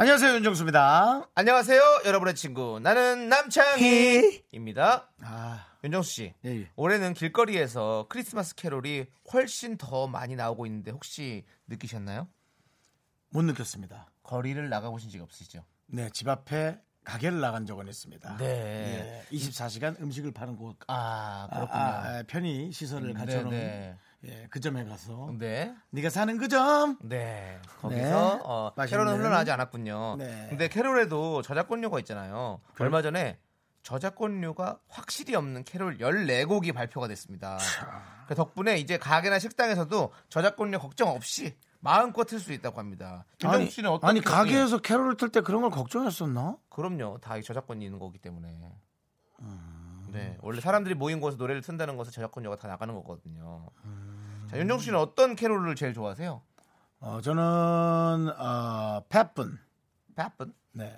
안녕하세요 윤정수입니다. 안녕하세요, 여러분의 친구. 나는 남창희입니다. 아, 윤정수 씨, 예, 예. 올해는 길거리에서 크리스마스 캐롤이 훨씬 더 많이 나오고 있는데 혹시 느끼셨나요? 못 느꼈습니다. 거리를 나가보신 적이 없으시죠? 네, 집 앞에 가게를 나간 적은 있습니다. 네. 예, 24시간 음식을 파는 곳. 아, 아, 그렇군요. 아, 아, 편의 시설을 네, 갖춰놓은 네. 예, 그 점에 가서 네. 네가 사는 그 점. 네. 거기서 네. 어, 맛있는. 캐롤은 흘러나지 않았군요. 네. 근데 캐롤에도 저작권료가 있잖아요. 그래요? 얼마 전에 저작권료가 확실히 없는 캐롤 14곡이 발표가 됐습니다. 그 덕분에 이제 가게나 식당에서도 저작권료 걱정 없이 마음껏 틀 수 있다고 합니다. 김정수 씨는 어떤 아니 가게에서 캐롤을 틀 때 그런 걸 걱정했었나? 그럼요. 다이 저작권이 있는 거기 때문에. 음. 네. 원래 사람들이 모인 곳에서 노래를 튼다는 것은 저작권료가 다 나가는 거거든요. 음. 자, 윤정수 씨는 어떤 캐롤을 제일 좋아하세요? 어, 저는 어, 팻분. 바쁜? 네.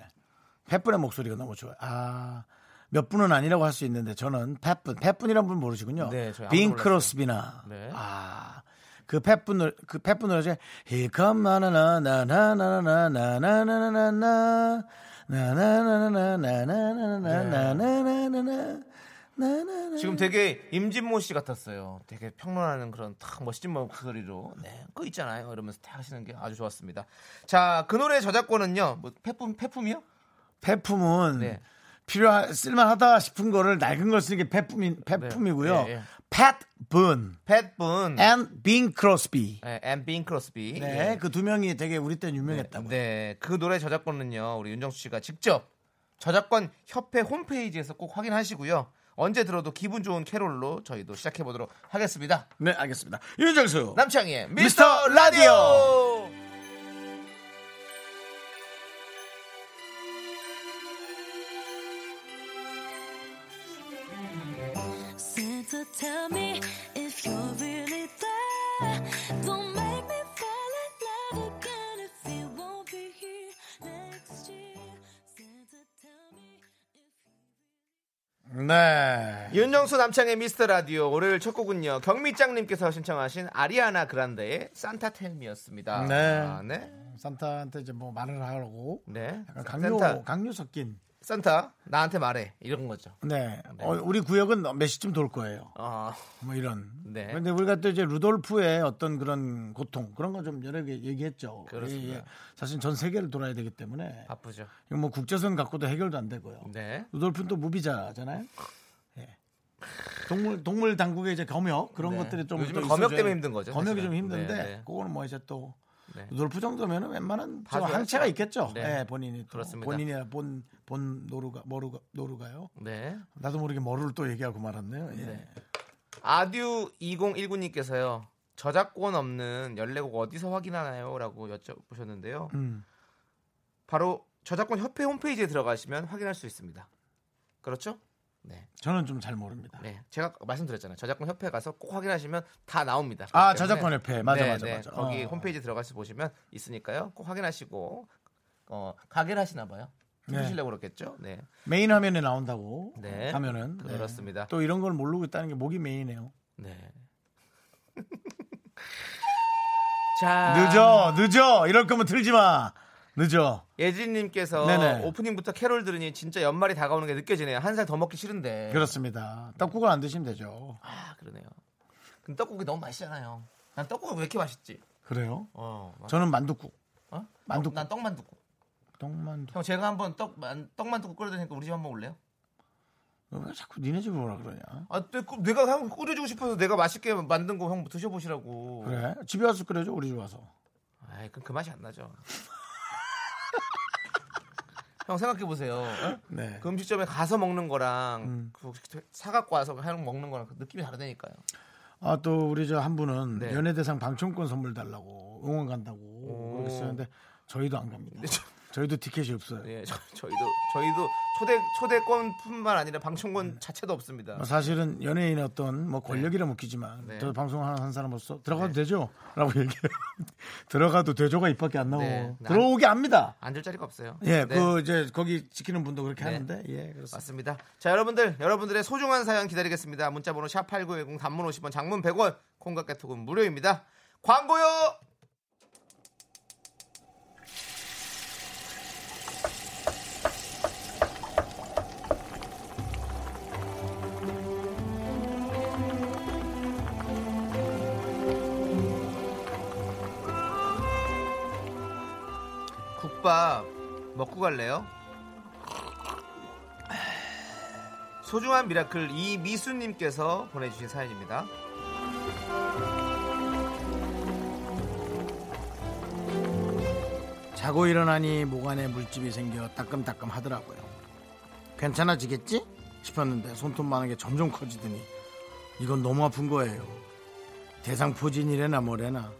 팻분의 목소리가 너무 좋아요. 아, 몇 분은 아니라고 할 수 있는데 저는 팻분. 팻분이란 분 모르시군요. 네, 빈. 크로스비나. 네. 아. 그 팻분 노래, 그 팻분 노래 중에 Here come 나나나나나나나나나나나나나 나나나나나나나나나나나나나 지금 되게 임진모 씨 같았어요. 되게 평론하는 그런 탁 멋진 목소리로. 네, 그거 있잖아요. 이러면서 탁 하시는 게 아주 좋았습니다. 자, 그 노래 저작권은요. 뭐 폐품 폐품이요? 폐품은 네. 필요하 쓸만하다 싶은 거를 낡은 걸 쓰는 게 폐품이 폐품이고요. 네, 예, 예. 팻 분 팻 분 and 빙 크로스비. 네, and 빙 크로스비. 네, 그 두 명이 되게 우리 때 유명했다고. 네, 그 노래 저작권은요. 우리 윤정수 씨가 직접 저작권 협회 홈페이지에서 꼭 확인하시고요. 언제 들어도 기분 좋은 캐롤로 저희도 시작해 보도록 하겠습니다. 네, 알겠습니다. 윤정수. 남창희의 미스터 미스터 라디오. 윤정수 남창의 미스터 라디오 월요일 첫 곡은요 경미짱님께서 신청하신 아리아나 그란데의 산타 텔미였습니다. 네. 아, 네. 산타한테 이제 뭐 말을 하고 네. 약간 강요 산타, 강요 섞인. 산타 나한테 말해 이런 거죠. 네. 어, 우리 구역은 몇 시쯤 돌 거예요. 아, 뭐 이런. 네. 근데 우리가 또 이제 루돌프의 어떤 그런 고통 그런 거 좀 여러 개 얘기했죠. 그렇습니다. 예, 예. 사실 전 세계를 돌아야 되기 때문에 바쁘죠. 이거 뭐 국제선 갖고도 해결도 안 되고요. 네. 루돌프는 또 무비자잖아요. 예. 동물 동물 당국의 이제 검역 그런 네. 것들이 좀 요즘은 또 검역 있어줘야- 때문에 힘든 거죠, 검역이 사실은. 좀 힘든데 네, 네. 그거는 뭐 이제 또 네. 루돌프 정도면은 웬만한. 항체가 있겠죠. 네. 예, 본인이 또 그렇습니다. 본인이 본 본 노루가 뭐루가 노루가요. 네. 나도 모르게 뭐를 또 얘기하고 말았네요. 예. 네. 아듀 2019님께서요. 저작권 없는 14곡 어디서 확인하나요? 라고 여쭤보셨는데요. 음. 바로 저작권 협회 홈페이지에 들어가시면 확인할 수 있습니다. 그렇죠? 네. 저는 좀 잘 모릅니다. 네. 제가 말씀드렸잖아요. 저작권 협회 가서 꼭 확인하시면 다 나옵니다. 아, 저작권 협회. 맞아, 네, 맞아, 네. 맞아. 거기 어. 홈페이지 들어가서 보시면 있으니까요. 꼭 확인하시고 어, 가게를 하시나 봐요. 네. 들으시려고 그렇겠죠? 네. 메인 화면에 나온다고 네. 하면은 네. 그렇습니다. 또 이런 걸 모르고 있다는 게 목이 메이네요. 네. 자, 늦어, 늦어. 이럴 거면 틀지 마. 늦어. 예진님께서 네네. 오프닝부터 캐롤 들으니 진짜 연말이 다가오는 게 느껴지네요. 한 살 더 먹기 싫은데. 그렇습니다. 떡국을 안 드시면 되죠. 아, 그러네요. 근데 떡국이 너무 맛있잖아요. 난 떡국이 왜 이렇게 맛있지? 그래요? 어, 맞- 저는 만둣국. 어? 만둣국. 난 떡만둣국. 떡만둣국. 형 제가 한번 떡 만- 떡만둣국 끓여 드니까 우리 집 한번 올래요? 왜 자꾸 니네 집에 오라 그러냐? 아, 내- 그- 내가 형 끓여주고 싶어서 내가 맛있게 만든 거 형 드셔보시라고. 그래? 집에 와서 끓여줘, 우리 집 와서. 아이, 그럼 그 맛이 안 나죠. 형 생각해 보세요. 네. 그 음식점에 가서 먹는 거랑 음. 그 사갖고 와서 하는 먹는 거랑 그 느낌이 다르다니까요. 아, 또 우리 저 한 분은 네. 연예대상 방청권 선물 달라고 응원 간다고. 근데 저희도 안 갑니다. 저희도 티켓이 없어요. 예, 저, 저희도 저희도 초대 초대권뿐만 아니라 방청권 자체도 없습니다. 뭐 사실은 연예인의 어떤 뭐 권력이라 웃기지만 네. 저 방송을 하는 한 사람으로서 들어가도 되죠? 라고 얘기해요. 들어가도 되죠가 입밖에 안 나오고 네. 들어오게 합니다. 앉을 자리가 없어요. 예, 네. 그 이제 거기 지키는 분도 그렇게 네. 하는데 예, 그렇습니다. 맞습니다. 자, 여러분들, 여러분들의 소중한 사연 기다리겠습니다. 문자번호 샵 8910 단문 50원, 장문 100원, 콩과 깨톡은 무료입니다. 광고요! 국밥 먹고 갈래요? 소중한 미라클 이미수님께서 보내주신 사연입니다. 자고 일어나니 목 안에 물집이 생겨 따끔따끔 하더라고요. 괜찮아지겠지? 싶었는데 손톱 많은 게 점점 커지더니 이건 너무 아픈 거예요. 대상포진이래나 뭐래나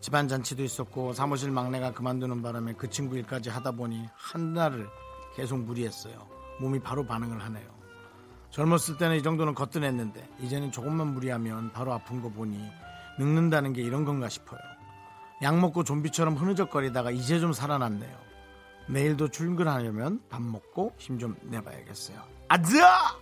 집안 잔치도 있었고 사무실 막내가 그만두는 바람에 그 친구 일까지 하다 보니 한 달을 계속 무리했어요. 몸이 바로 반응을 하네요. 젊었을 때는 이 정도는 거뜬했는데 이제는 조금만 무리하면 바로 아픈 거 보니 늙는다는 게 이런 건가 싶어요. 약 먹고 좀비처럼 흐느적거리다가 이제 좀 살아났네요. 내일도 출근하려면 밥 먹고 힘 좀 내봐야겠어요. 아즈아!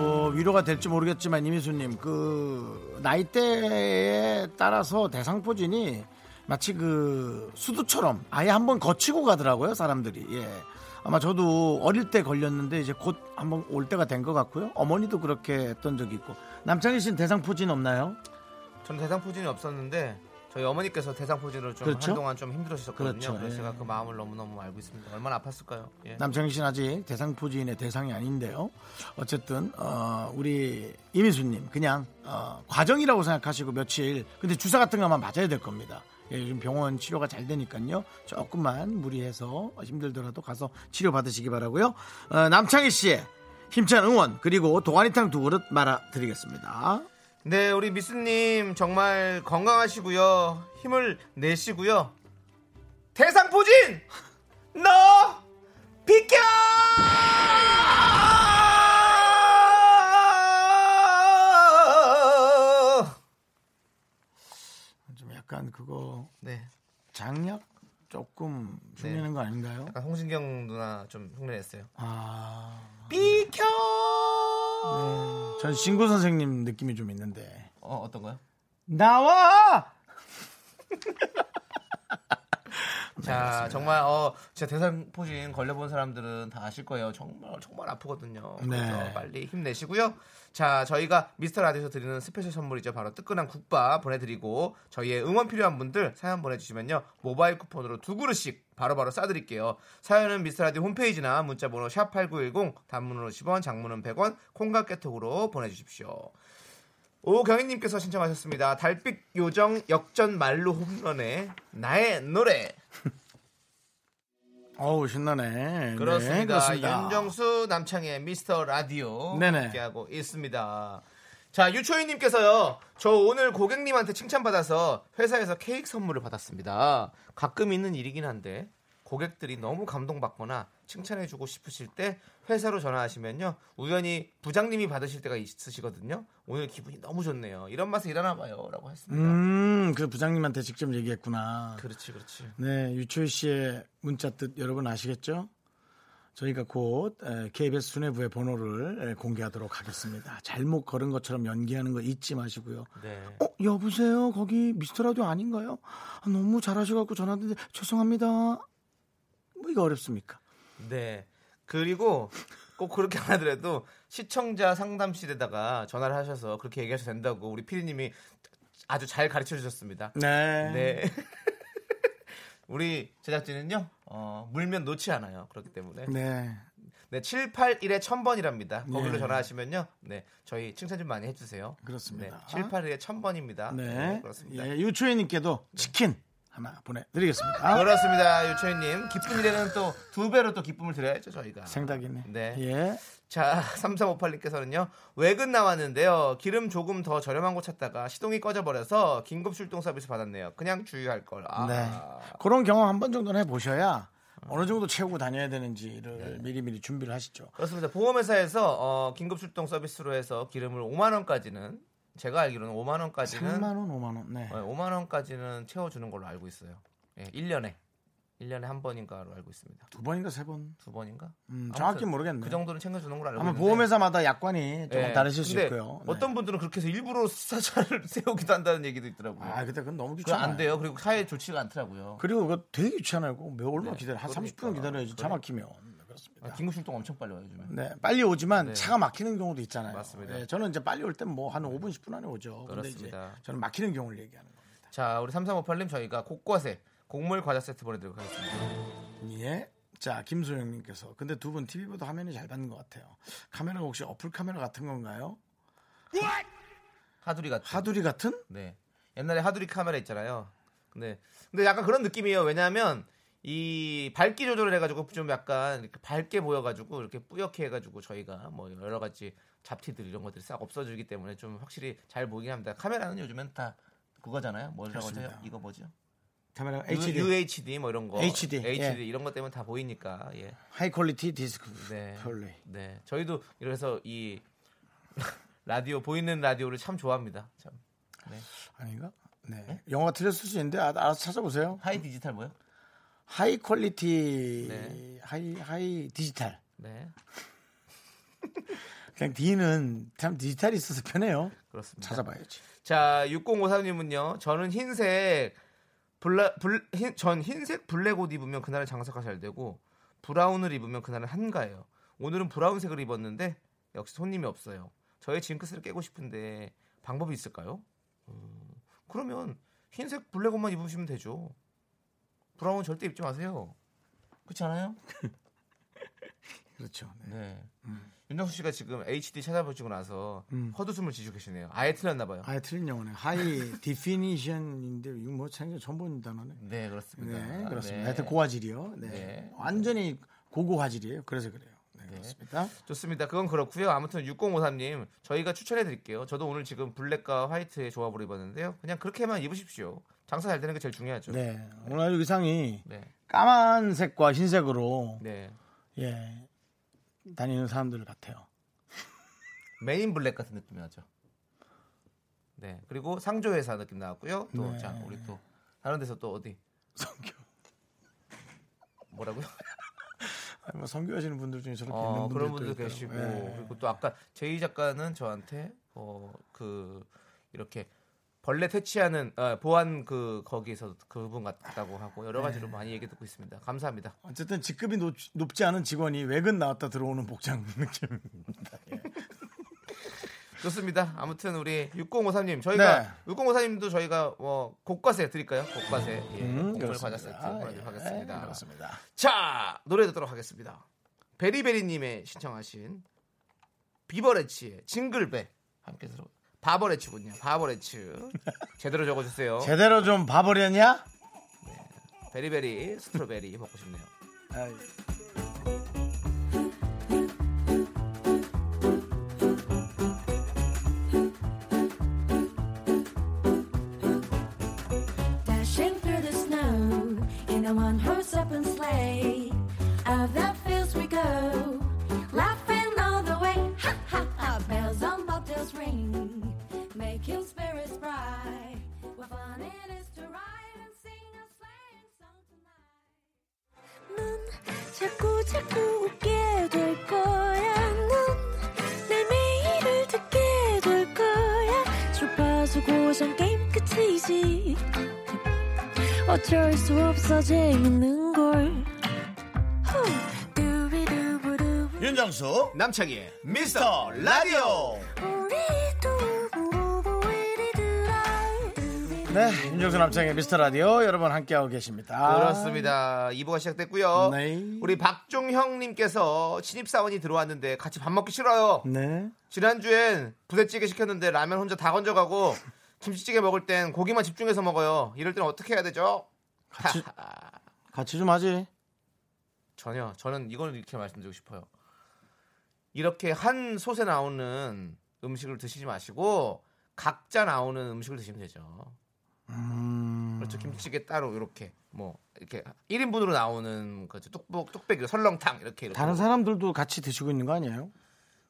뭐 위로가 될지 모르겠지만 이미수님 그 나이대에 따라서 대상포진이 마치 그 수두처럼 아예 한번 거치고 가더라고요 사람들이 예. 아마 저도 어릴 때 걸렸는데 이제 곧 한번 올 때가 된 것 같고요 어머니도 그렇게 했던 적이 있고 남창희 씨는 대상포진 없나요? 저는 대상포진이 없었는데 저희 어머니께서 대상포진으로 좀 그렇죠? 한동안 좀 힘들으셨거든요. 그렇죠, 그래서 예. 제가 그 마음을 너무너무 알고 있습니다. 얼마나 아팠을까요? 예. 남창희 씨는 아직 대상포진의 대상이 아닌데요. 어쨌든 어, 우리 이민수님 그냥 어, 과정이라고 생각하시고 며칠 근데 주사 같은 거만 맞아야 될 겁니다. 예, 요즘 병원 치료가 잘 되니까요. 조금만 무리해서 힘들더라도 가서 치료 받으시기 바라고요. 어, 남창희 씨의 힘찬 응원 그리고 도가니탕 두 그릇 말아드리겠습니다. 네, 우리 미스님 정말 건강하시고요. 힘을 내시고요. 대상포진! 너 비켜! 좀 약간 그거 네, 장약 조금 흉내는 거 아닌가요? 약간 홍진경 누나 좀 흉내냈어요. 아, 비켜! 전 신구 선생님 느낌이 좀 있는데. 어, 어떤 거요? 나와! 자, 정말 어 진짜 대상포진 걸려본 사람들은 다 아실 거예요. 정말 정말 아프거든요. 그래서 네. 빨리 힘내시고요. 자, 저희가 미스터 라디오에서 드리는 스페셜 선물이죠. 바로 뜨끈한 국밥 보내드리고 저희의 응원 필요한 분들 사연 보내주시면요 모바일 쿠폰으로 두 그릇씩 바로바로 싸드릴게요. 사연은 미스터 라디오 홈페이지나 문자번호 샵 #8910 단문으로 10원, 장문은 100원, 콩과 깨톡으로 보내주십시오. 오경희님께서 신청하셨습니다. 달빛 요정 역전 말로 홈런의 나의 노래. 어우, 신나네. 그렇습니다. 네, 그렇습니다. 윤정수 남창의 미스터 라디오 네네. 함께하고 있습니다. 자 유초희님께서요. 저 오늘 고객님한테 칭찬받아서 회사에서 케이크 선물을 받았습니다. 가끔 있는 일이긴 한데 고객들이 너무 감동받거나 칭찬해주고 싶으실 때 회사로 전화하시면요 우연히 부장님이 받으실 때가 있으시거든요. 오늘 기분이 너무 좋네요. 이런 맛에 일하나 봐요 라고 했습니다. 음, 그 부장님한테 직접 얘기했구나. 그렇지 그렇지. 네, 유초희 씨의 문자 뜻 여러분 아시겠죠? 저희가 곧 에, KBS 수뇌부의 번호를 에, 공개하도록 하겠습니다. 잘못 걸은 것처럼 연기하는 거 잊지 마시고요. 네. 어, 여보세요? 거기 미스터 라디오 아닌가요? 아, 너무 잘하셔갖고 전화드는데 죄송합니다. 뭐 이거 어렵습니까? 네. 그리고 꼭 그렇게 안 하더라도 시청자 상담실에다가 전화를 하셔서 그렇게 얘기하셔도 된다고 우리 피디님이 아주 잘 가르쳐 주셨습니다. 네. 네. 우리 제작진은요, 어, 물면 놓지 않아요. 그렇기 때문에. 네. 네, 781에 1000번이랍니다. 거기로 네. 전화하시면요. 네, 저희 칭찬 좀 많이 해주세요. 그렇습니다. 네, 781에 1000번입니다. 네. 그렇습니다. 예, 유초희님께도 치킨 하나 보내드리겠습니다. 그렇습니다. 유채희님. 기쁜 일에는 또 두 배로 또 기쁨을 드려야죠, 저희가. 생닭이네. 네. 예. 자, 3358님께서는요, 외근 나왔는데요, 기름 조금 더 저렴한 곳 찾다가 시동이 꺼져버려서 긴급 출동 서비스 받았네요. 그냥 주의할 걸. 아. 네. 그런 경험 한 번 정도는 해보셔야 어느 정도 채우고 다녀야 되는지를 네. 미리미리 준비를 하시죠. 그렇습니다. 보험회사에서 어, 긴급 출동 서비스로 해서 기름을 5만 원까지는 제가 알기로는 5만 원까지는 3만 원, 5만 원. 네. 5만 원까지는 채워주는 걸로 알고 있어요. 예, 1년에 1년에 한 번인가로 알고 있습니다. 두 번인가 세 번. 두 번인가? 음, 정확히 모르겠네. 그 정도는 챙겨주는 걸로 알고 아마 있는데. 보험회사마다 약관이 조금 예, 다르실 수 있고요. 네. 어떤 분들은 그렇게 해서 일부러 사차를 세우기도 한다는 얘기도 있더라고요. 아, 근데 그건 너무 그거 귀찮아. 안 돼요. 그리고 차에 좋지가 않더라고요. 그리고 그거 되게 귀찮아요. 몇 얼마 네, 기다려? 한 그러니까. 30분 기다려야지 차. 막히면. 네, 그렇습니다. 아, 긴급 출동 엄청 빨리 와요 요즘에. 네, 빨리 오지만 네. 차가 막히는 경우도 있잖아요. 맞습니다. 네, 저는 이제 빨리 올 땐 뭐 한 5분 10분 안에 오죠. 근데 이제 그렇습니다. 저는 막히는 경우를 얘기하는 겁니다. 자, 우리 3358님 저희가 곳곳에 곡물 과자 세트 보내드리도록 하겠습니다. 예. 자, 김소영님께서 근데 두 분 TV보다 화면이 잘 받는 것 같아요. 카메라가 혹시 어플 카메라 같은 건가요? 하두리 같은. 하두리 같은? 네. 옛날에 하두리 카메라 있잖아요. 근데 근데 약간 그런 느낌이에요. 왜냐하면 이 밝기 조절을 해가지고 좀 약간 이렇게 밝게 보여가지고 이렇게 뿌옇게 해가지고 저희가 뭐 여러 가지 잡티들 이런 것들이 싹 없어지기 때문에 좀 확실히 잘 보이긴 합니다. 카메라는 요즘엔 다 그거잖아요. 뭐라고 하죠? 이거 뭐죠? 카메라 HD UHD 뭐 이런 거 HD, HD 예. 이런 것 때문에 다 보이니까 예. high quality disc 네. 플레이. 네. 저희도 이래서 이 라디오 보이는 라디오를 참 좋아합니다. 참. 네. 아닌가? 네. 영어가 틀렸을 수 있는데 아- 알아서 찾아보세요. high digital 뭐요? high quality 네. high high digital. 네. 그냥 D는 참 디지털이 있어서 편해요. 그렇습니다. 찾아봐야지. 자, 6053님은요. 저는 흰색 블라, 불, 흰, 전 흰색 블랙 옷 입으면 그날은 장사가 잘 되고 브라운을 입으면 그날은 한가해요. 오늘은 브라운색을 입었는데 역시 손님이 없어요. 저의 징크스를 깨고 싶은데 방법이 있을까요? 음, 그러면 흰색 블랙 옷만 입으시면 되죠. 브라운 절대 입지 마세요. 그렇지 않아요? 그렇죠. 네. 네. 윤정수 씨가 지금 HD 찾아보시고 나서 음. 헛웃음을 지시고 계시네요. 아예 틀렸나 봐요. 아예 틀린 영어네. high definition인데 이거 뭐 생전 처음 보는 단어네. 네, 그렇습니다. 네, 그렇습니다. 네. 하여튼 고화질이요. 네. 네. 완전히 고고 화질이에요. 그래서 그래요. 네, 그렇습니다. 좋습니다. 그건 그렇고요. 아무튼 6053님 저희가 추천해 드릴게요. 저도 오늘 지금 블랙과 화이트의 조합으로 입었는데요. 그냥 그렇게만 입으십시오. 장사 잘 되는 게 제일 중요하죠. 네. 오늘 의상이 네. 까만색과 흰색으로 네. 예 다니는 사람들 같아요. Men in Black 같은 느낌이 나죠. 네. 그리고 상조회사 느낌 나왔고요. 또 네. 자, 우리 또 다른 데서 또 어디 성교. 뭐라고요? 아니, 뭐 성교하시는 분들 중에 저렇게 어, 있는 분들 그런 분들 계시고 그리고 또 아까 제이 작가는 저한테 어 그 이렇게 벌레 퇴치하는 아, 보안 그 거기서 그분 같다고 하고 여러 가지로 네. 많이 얘기 듣고 있습니다. 감사합니다. 어쨌든 직급이 높, 높지 않은 직원이 외근 나왔다 들어오는 복장 느낌입니다. 예. 좋습니다. 아무튼 우리 6053님 저희가 네. 6054님도 저희가 뭐 곡과세 드릴까요? 곡과세 예, 음, 곡물 과자 세트. 보내드리도록 예, 하겠습니다. 그렇습니다. 자 노래 듣도록 하겠습니다. 베리베리님의 신청하신 비버레치의 징글벨 함께 들어 바버레치군요. 바버레츠 제대로 적어주세요. 제대로 좀 봐버렸냐? 베리베리 스트로베리 먹고 싶네요. 아이. 수 없어 재밌는 걸. 윤정수 남창희의 미스터 라디오. 네, 윤정수 남창의 미스터 라디오 여러분 함께하고 계십니다. 그렇습니다. 2부가 시작됐고요. 네. 우리 박종형님께서 신입사원이 들어왔는데 같이 밥 먹기 싫어요. 네. 지난주엔 부대찌개 시켰는데 라면 혼자 다 건져가고 김치찌개 먹을 땐 고기만 집중해서 먹어요. 이럴 땐 어떻게 해야 되죠? 같이 같이 좀 하지. 전혀 저는 이걸 이렇게 말씀드리고 싶어요. 이렇게 한 솥에 나오는 음식을 드시지 마시고 각자 나오는 음식을 드시면 되죠. 음. 그렇죠. 김치찌개 따로 이렇게 뭐 이렇게 1인분으로 나오는 거죠. 뚝복 뚝배기 설렁탕 이렇게 이렇게 다른 사람들도 같이 드시고 있는 거 아니에요?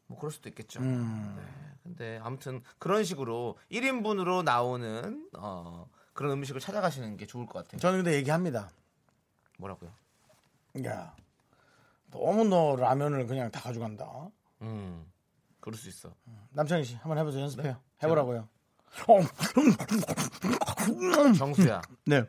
뭐 그럴 수도 있겠죠. 음. 네. 근데 아무튼 그런 식으로 1인분으로 나오는 어 그런 음식을 찾아가시는 게 좋을 것 같아요. 저는 근데 얘기합니다. 뭐라고요? 야, 너무 너 라면을 그냥 다 가져간다. 음. 그럴 수 있어. 남창희 씨 한번 해보세요. 연습해요. 네. 해보라고요. 정수야. 네.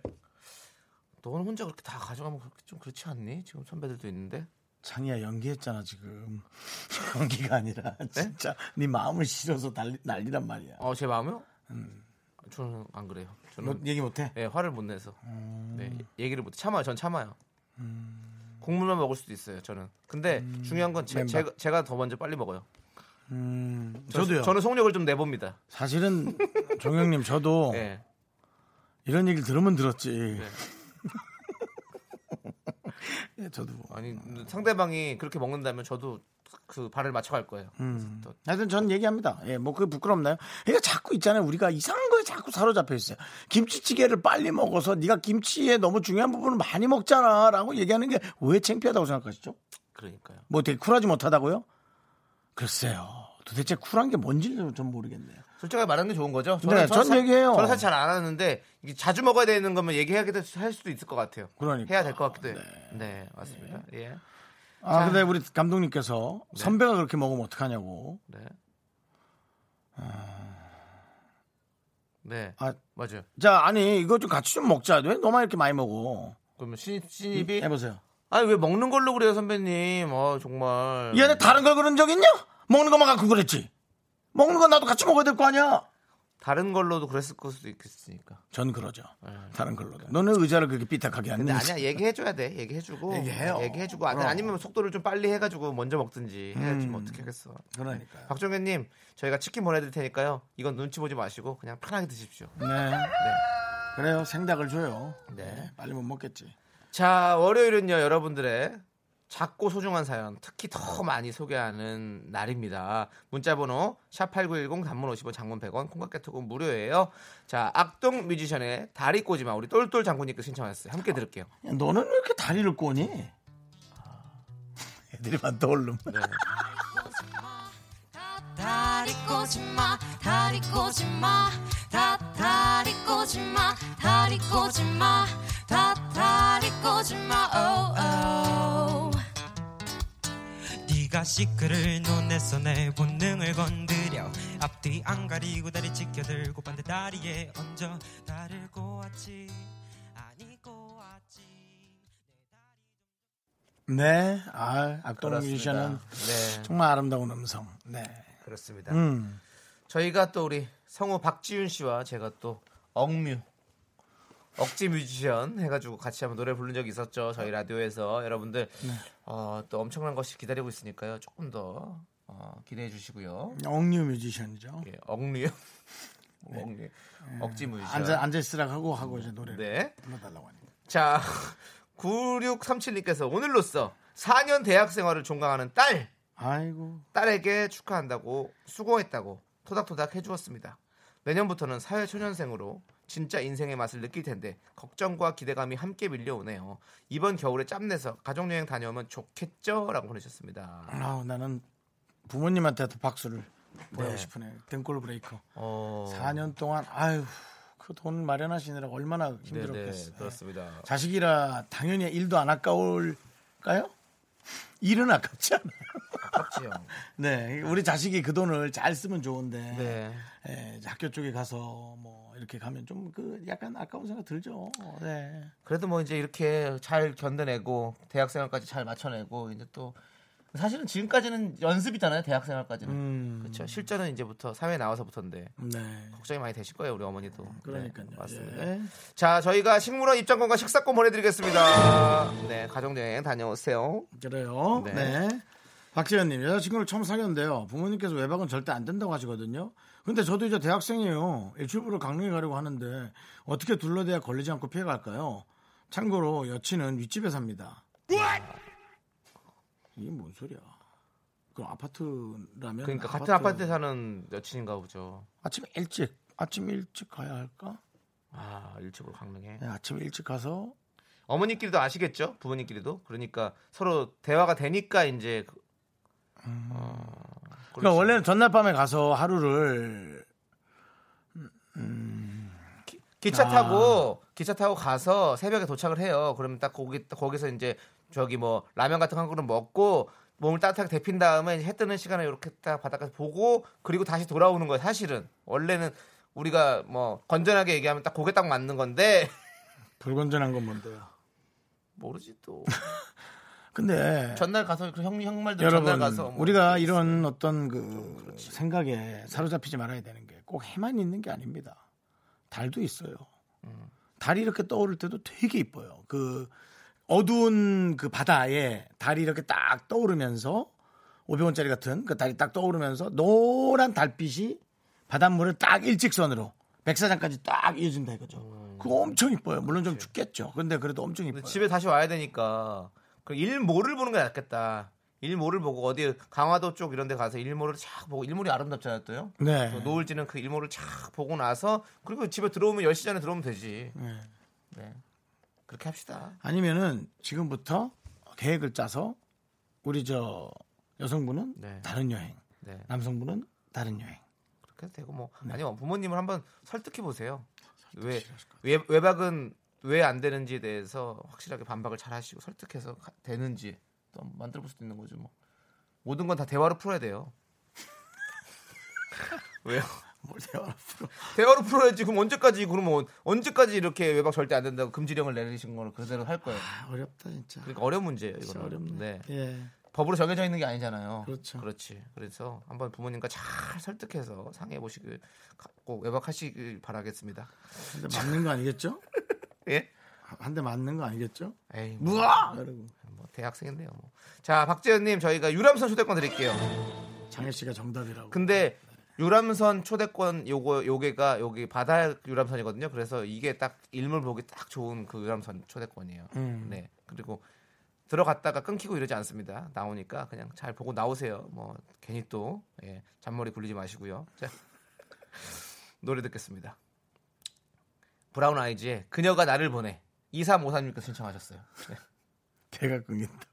너는 혼자 그렇게 다 가져가면 그렇게 좀 그렇지 않니? 지금 선배들도 있는데. 창희야 연기했잖아 지금. 연기가 아니라 진짜 네 마음을 실어서 난리, 난리란 말이야. 어, 제 마음이요? 저는 안 그래요. 저는 뭐, 얘기 못해? 네, 화를 못 내서. 네, 얘기를 못 참아요. 전 참아요. 국물만 먹을 수도 있어요. 저는. 근데 중요한 건 제. 제가, 제가 더 먼저 빨리 먹어요. 음, 저- 저도요. 저는 속력을 좀 내봅니다. 사실은 종영님 저도 네. 이런 얘기를 들으면 들었지. 예, 저도. 아니 상대방이 그렇게 먹는다면 저도 그 발을 맞춰갈 거예요. 음. 또- 하여튼 전 얘기합니다. 예, 뭐 그게 부끄럽나요? 그러니까 자꾸 있잖아요. 우리가 이상한 거에 자꾸 사로잡혀 있어요. 김치찌개를 빨리 먹어서 네가 김치에 너무 중요한 부분을 많이 먹잖아라고 얘기하는 게 왜 창피하다고 생각하시죠? 그러니까요. 뭐 되게 쿨하지 못하다고요? 글쎄요. 도대체 쿨한 게 뭔지를 좀 모르겠네요. 솔직하게 말하는 게 좋은 거죠. 네, 전 사- 얘기해요. 저는 사실 잘 안 하는데 이게 자주 먹어야 되는 거면 얘기하게 할 수도 있을 것 같아요. 그러니까. 해야 될 것 같기도 해요. 네, 맞습니다. 예. 아, 근데 우리 감독님께서 선배가 그렇게 먹으면 어떡하냐고. 네. 네. 아, 맞아요. 자, 아니, 이거 좀 같이 좀 먹자. 왜 너만 이렇게 많이 먹어? 그러면 신입 신입이 해보세요. 아니 왜 먹는 걸로 그래요 선배님? 어 정말. 이 안에 다른 걸 그런 적 있냐? 먹는 것만 갖고 그랬지. 먹는 건 나도 같이 먹어야 될 거 아니야? 다른 걸로도 그랬을 수도 있겠으니까. 전 그러죠. 네. 다른 걸로도. 너는 의자를 그렇게 삐딱하게 근데 앉는 아니야 얘기해 줘야 돼. 얘기해 주고. 얘기해요. 얘기해 주고 아니, 그럼. 아니면 속도를 좀 빨리 해가지고 먼저 먹든지 해야지 뭐 어떻게 하겠어. 그러니까요. 박정현님 저희가 치킨 보내드릴 테니까요. 이건 눈치 보지 마시고 그냥 편하게 드십시오. 네. 네. 그래요. 생닭을 줘요. 네. 네. 빨리 못 먹겠지. 자 월요일은요 여러분들의 작고 소중한 사연 특히 더 많이 소개하는 날입니다. 문자번호 샵8910 단문 50원 장문 100원 콩깍개톡은 무료예요. 자 악동 뮤지션의 다리 꼬지마 우리 똘똘 장군님께 신청하셨어요. 함께 들을게요. 야, 너는 왜 이렇게 다리를 꼬니? 애들이만 떠올름. 네. 다리 꼬지마 다리 꼬지마 다 다리 꼬지마 다리 꼬지마 다 다리 꼬지마 oh, oh. 네가 시크를 논내서 내 본능을 건드려 앞뒤 안 가리고 다리 지켜들고 반대 다리에 얹어 다리를 꼬았지 아니 꼬았지 네. 아, 악동. 뮤지션은 네 정말 아름다운 음성. 네. 그렇습니다. 음. 저희가 또 우리 성우 박지윤 씨와 제가 또 억뮤 억지 뮤지션 해가지고 같이 한번 노래 부른 적이 있었죠. 저희 라디오에서. 여러분들 어, 또 엄청난 것이 기다리고 있으니까요. 조금 더 어, 기대해 주시고요. 억류 뮤지션이죠. 예, 억뮤 억뮤 억지 뮤지션. 앉아 앉아 있으라고 하고 하고 이제 노래를 네. 불러달라고 하니까. 자 9637님께서 오늘로써 4년 대학 생활을 종강하는 딸. 아이고. 딸에게 축하한다고 수고했다고 토닥토닥 해주었습니다. 내년부터는 사회초년생으로 진짜 인생의 맛을 느낄 텐데 걱정과 기대감이 함께 밀려오네요. 이번 겨울에 짬내서 가족여행 다녀오면 좋겠죠? 라고 보내셨습니다. 아우 나는 부모님한테도 박수를 보내고 네. 싶으네. 등골 브레이커. 어... 4년 동안 아유 그돈 마련하시느라 얼마나 네네, 힘들었겠어요. 그렇습니다. 자식이라 당연히 일도 안 아까울까요? 일은 아깝지 않아요. 아깝지요. 네, 우리 자식이 그 돈을 잘 쓰면 좋은데 네. 예, 학교 쪽에 가서 뭐 이렇게 가면 좀 그 약간 아까운 생각 들죠. 네. 그래도 뭐 이제 이렇게 잘 견뎌내고 대학생활까지 잘 맞춰내고 이제 또 사실은 지금까지는 연습이잖아요. 대학생활까지는. 음. 그렇죠. 실전은 이제부터 사회에 나와서부터인데 네. 걱정이 많이 되실 거예요. 우리 어머니도. 그러니까요. 네, 맞습니다. 예. 자, 저희가 식물원 입장권과 식사권 보내드리겠습니다. 네, 가족여행 다녀오세요. 그래요. 네. 네. 박지현님 여자친구를 처음 사귀었는데요. 부모님께서 외박은 절대 안 된다고 하시거든요. 근데 저도 이제 대학생이에요. 일출부로 강릉에 가려고 하는데 어떻게 둘러대야 걸리지 않고 피해갈까요? 참고로 여친은 윗집에 삽니다. 이게 뭔 소리야? 그럼 아파트라면 그러니까 같은 아파트에 사는 여친인가 보죠. 아침 일찍 아침 일찍 가야 할까? 아 일찍으로 강릉에. 네, 아침 일찍 가서 어머니끼리도 아시겠죠? 부모님끼리도. 그러니까 서로 대화가 되니까 이제 그- 어, 그러니까 그렇지. 원래는 전날 밤에 가서 하루를 기차 아. 타고 기차 타고 가서 새벽에 도착을 해요. 그러면 딱 거기 거기서 이제 저기 뭐 라면 같은 거한 그릇 먹고 몸을 따뜻하게 데핀 다음에 해 뜨는 시간에 이렇게 딱 바닷가에서 보고 그리고 다시 돌아오는 거예요. 사실은 원래는 우리가 뭐 건전하게 얘기하면 딱 고개 딱 맞는 건데 불건전한 건 뭔데요? 모르지 또 근데 전날 가서 그 형, 형 말대로 전날 여러분 가서 뭐 우리가 이런 어떤 그 생각에 사로잡히지 말아야 되는 게 꼭 해만 있는 게 아닙니다. 달도 있어요. 음. 달이 이렇게 떠오를 때도 되게 이뻐요. 그 어두운 그 바다에 달이 이렇게 딱 떠오르면서 500원짜리 같은 그 달이 딱 떠오르면서 노란 달빛이 바닷물을 딱 일직선으로 백사장까지 딱 이어진다 이거죠. 그거 엄청 이뻐요. 물론 좀 춥겠죠. 근데 그래도 엄청 이뻐요. 집에 다시 와야 되니까 그 일모를 보는 게 낫겠다. 일모를 보고 어디 강화도 쪽 이런 데 가서 일모를 쫙 보고 일몰이 아름답잖아요, 또요. 네. 그 노을 지는 그 일몰을 쫙 보고 나서 그리고 집에 들어오면 10시 전에 들어오면 되지. 네. 네. 그렇게 합시다. 아니면은 지금부터 계획을 짜서 우리 저 여성분은 네. 다른 여행, 네. 남성분은 다른 여행. 그렇게 해도 되고 뭐 네. 아니면 부모님을 한번 설득해 보세요. 왜 외, 외박은 왜 안 되는지에 대해서 확실하게 반박을 잘 하시고 설득해서 가- 되는지 또 만들어 볼 수도 있는 거죠, 뭐. 모든 건 다 대화로 풀어야 돼요. 왜요? 뭘 대화로 풀어. 대화로 풀어야지. 그럼 언제까지 그러면 언제까지 이렇게 외박 절대 안 된다고 금지령을 내리신 거를 그대로 할 거예요. 아, 어렵다 진짜. 그러니까 어려운 문제예요, 이거는. 어렵네. 네. 예. 법으로 정해져 있는 게 아니잖아요. 그렇죠. 그렇지. 그래서 한번 부모님과 잘 설득해서 상의해 보시길 꼭 외박하시길 바라겠습니다. 한대 맞는 거 아니겠죠? 예? 한 대 맞는 거 아니겠죠? 에이, 뭐, 무아! 이러고 뭐 대학생인데요. 뭐. 자, 박재현님 저희가 유람선 초대권 드릴게요. 장혜 씨가 정답이라고. 근데 유람선 초대권 요거 요게가 여기 바다 유람선이거든요. 그래서 이게 딱 일몰 보기 딱 좋은 그 유람선 초대권이에요. 음. 네. 그리고 들어갔다가 끊기고 이러지 않습니다. 나오니까 그냥 잘 보고 나오세요. 뭐 괜히 또 예, 잔머리 굴리지 마시고요. 자. 노래 듣겠습니다. 브라운 아이즈의 그녀가 나를 보내. 2353님께서 신청하셨어요. 네. 개가 끊긴다.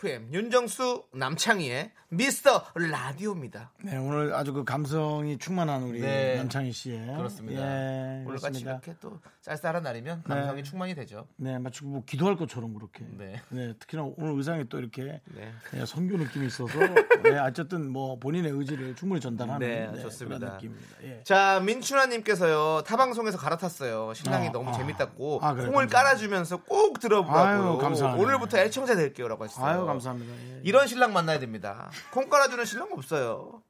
FM 윤정수 남창희의 미스터 라디오입니다. 네, 오늘 아주 그 감성이 충만한 우리 네. 남창희 씨의 그렇습니다. 예, 오늘같이. 이렇게 또 쌀쌀한 날이면 감성이 네. 충만이 되죠. 네, 마치 뭐 기도할 것처럼 그렇게. 네. 네. 특히나 오늘 의상이 또 이렇게 네. 네, 선교 느낌이 있어서 네, 어쨌든 뭐 본인의 의지를 충분히 전달하는 네, 좋습니다. 그런 느낌입니다. 예. 자 민춘아님께서요 타방송에서 갈아탔어요. 신랑이 어, 너무 아. 재밌다고 아, 그래요? 콩을 감사합니다. 깔아주면서 꼭 들어보라고요. 아유. 오늘부터 애청자 될게요라고. 아유 감사합니다. 예. 이런 신랑 만나야 됩니다. 콩 깔아주는 신랑 없어요.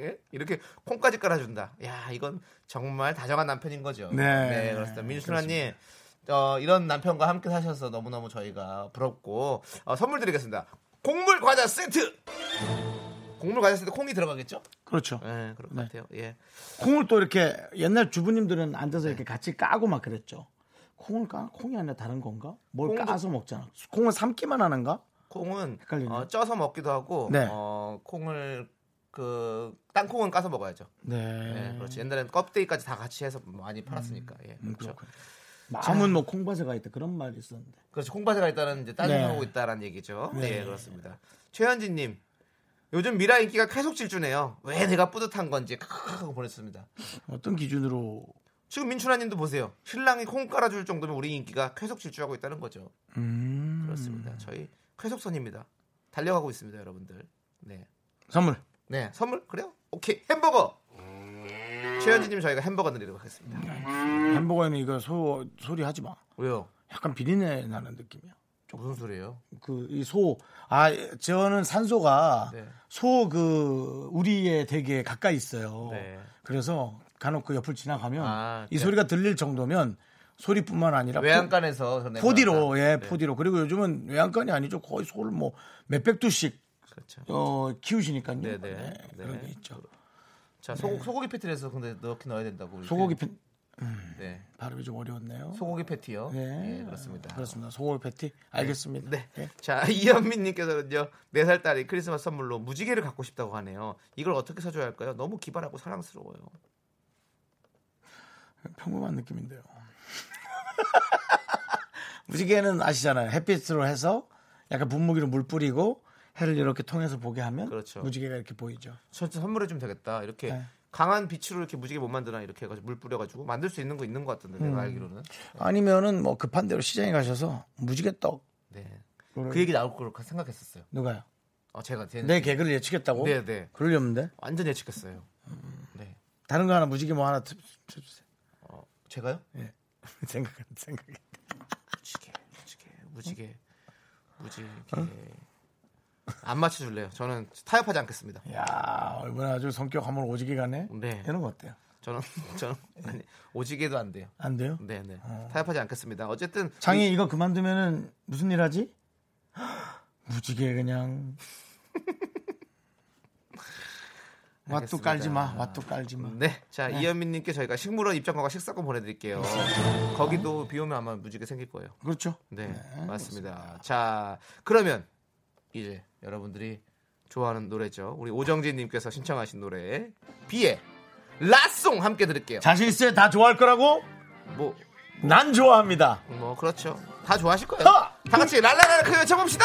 예? 이렇게 콩까지 깔아준다. 야 이건 정말 다정한 남편인 거죠. 네. 그렇습니다. 민순아님 어, 이런 남편과 함께 사셔서 너무너무 저희가 부럽고 어, 선물 드리겠습니다. 곡물 과자 세트. 곡물 과자 세트 콩이 들어가겠죠? 그렇죠. 네, 그럴 것 네. 같아요. 예. 콩을 또 이렇게 옛날 주부님들은 앉아서 이렇게 같이 까고 막 그랬죠. 콩을 까? 콩이 아니라 다른 건가? 뭘 콩도- 까서 먹잖아. 콩을 삶기만 하는가? 콩은 헷갈리네. 어, 쪄서 먹기도 하고 네. 어, 콩을 그 땅콩은 까서 먹어야죠. 네. 네, 그렇지. 옛날에는 껍데기까지 다 같이 해서 많이 팔았으니까. 예, 음, 그렇죠. 마음은 뭐 콩밭에가 있다 그런 말이 있었는데. 그렇죠. 콩밭에가 있다는 이제 따지고 네. 있다라는 얘기죠. 네. 네, 그렇습니다. 최현진 님, 요즘 미라 인기가 계속 질주네요. 왜 내가 뿌듯한 건지 크크 하고 보냈습니다. 어떤 기준으로 지금 민춘아 님도 보세요. 신랑이 콩 깔아줄 정도면 우리 인기가 계속 질주하고 있다는 거죠. 음. 그렇습니다. 저희 쾌속선입니다. 달려가고 있습니다, 여러분들. 네, 선물. 네, 선물 그래요? 오케이 햄버거. 최현진님 저희가 햄버거 드리도록 하겠습니다. 햄버거에는 이거 소, 소리 하지 마. 왜요? 약간 비린내 나는 느낌이야. 무슨 소리예요? 그 이 소, 아 저는 산소가 네. 소그 우리에 되게 가까이 있어요. 네. 그래서 간혹 그 옆을 지나가면 아, 이 네. 소리가 들릴 정도면 소리뿐만 아니라 외양간에서 포, 포디로 예 네. 포디로 그리고 요즘은 외양간이 아니죠 거의 소를 뭐 몇백 두씩 그렇죠. 어, 키우시니까요. 네, 네, 네. 그런 네. 게 있죠. 자, 소고, 소고기 패티에서 근데 넣긴 넣어야 된다고. 소고기 패 네. 발음이 좀 어려웠네요. 소고기 패티요. 네, 예, 그렇습니다. 그렇습니다. 소고기 패티 알겠습니다. 네. 예. 자, 이현민 님께서는요, 4살 딸이 크리스마스 선물로 무지개를 갖고 싶다고 하네요. 이걸 어떻게 사줘야 할까요? 너무 기발하고 사랑스러워요. 평범한 느낌인데요. 무지개는 아시잖아요. 햇빛으로 해서 약간 분무기로 물 뿌리고 해를 이렇게 통해서 보게 하면 그렇죠. 무지개가 이렇게 보이죠. 저한테 선물해 주면 되겠다. 이렇게 네. 강한 빛으로 이렇게 무지개 못 만드나 이렇게 해가지고 물 뿌려가지고 만들 수 있는 거 있는 것 같던데 음. 내가 알기로는. 아니면은 뭐 급한 대로 시장에 가셔서 무지개 떡 네. 그 얘기 나올 걸 생각했었어요. 누가요? 어, 제가 제 내 개그를 예측했다고? 네, 네. 그러려는데 완전 예측했어요. 네. 다른 거 하나 무지개 뭐 하나 트- 쳐주세요. 어, 제가요? 예. 생각 생각. 무지개, 무지개, 무지개, 무지개. 안 맞춰줄래요. 저는 타협하지 않겠습니다. 야 이번에 아주 성격 한번 오지게 가네. 네. 이런 거 어때요? 저는 저는 아니, 오지게도 안 돼요. 안 돼요? 네, 네. 타협하지 않겠습니다. 어쨌든 장이 이거 그만두면은 무슨 일 하지? 무지개 그냥 왓도. 깔지 마. 왓도 깔지 마. 네. 자, 이현민 님께 저희가 식물원 입장권과 식사권 보내 드릴게요. 거기도 비 오면 아마 무지개 생길 거예요. 그렇죠. 네, 맞습니다. 자, 그러면 이제 여러분들이 좋아하는 노래죠. 우리 오정진 님께서 신청하신 노래 비의 라송 함께 들을게요. 자신 있어요? 다 좋아할 거라고? 뭐, 난 좋아합니다. 뭐 그렇죠. 다 좋아하실 거예요. 하! 다 같이 랄라라 크게 쳐봅시다.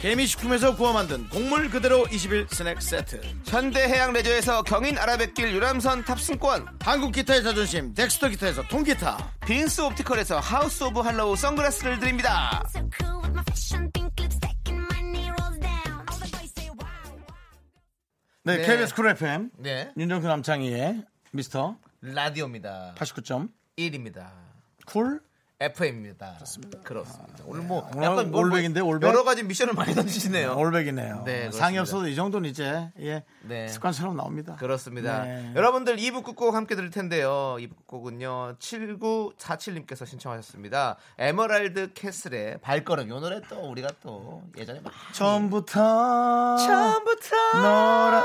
개미식품에서 구워 만든 곡물 그대로 21 스낵 세트, 현대해양 레저에서 경인 아라뱃길 유람선 탑승권, 한국 기타의 자존심 덱스터 기타에서 통기타, 빈스 옵티컬에서 하우스 오브 할로우 선글라스를 드립니다. So cool with my fashion pink lipstick and my knee rolls down. All the boys say wow. 네, 네. KBS 쿨 FM 네, 윤정수 남창희의 미스터 라디오입니다. 89점 1입니다. 쿨 FM입니다. 그렇습니다. 오늘 뭐 오늘 약간 뭘 올백인데, 뭐 올백? 여러 가지 미션을 많이 던지시네요. 올백이네요. 네, 그렇습니다. 상이 없어도 이 정도는 이제 예, 네. 습관처럼 나옵니다. 그렇습니다. 네. 여러분들 2부 끝곡 함께 들을 텐데요. 2부 끝곡은요. 7947님께서 신청하셨습니다. 에머랄드 캐슬의 발걸음. 요 노래 또 우리가 또 예전에 막 처음부터 처음부터 너라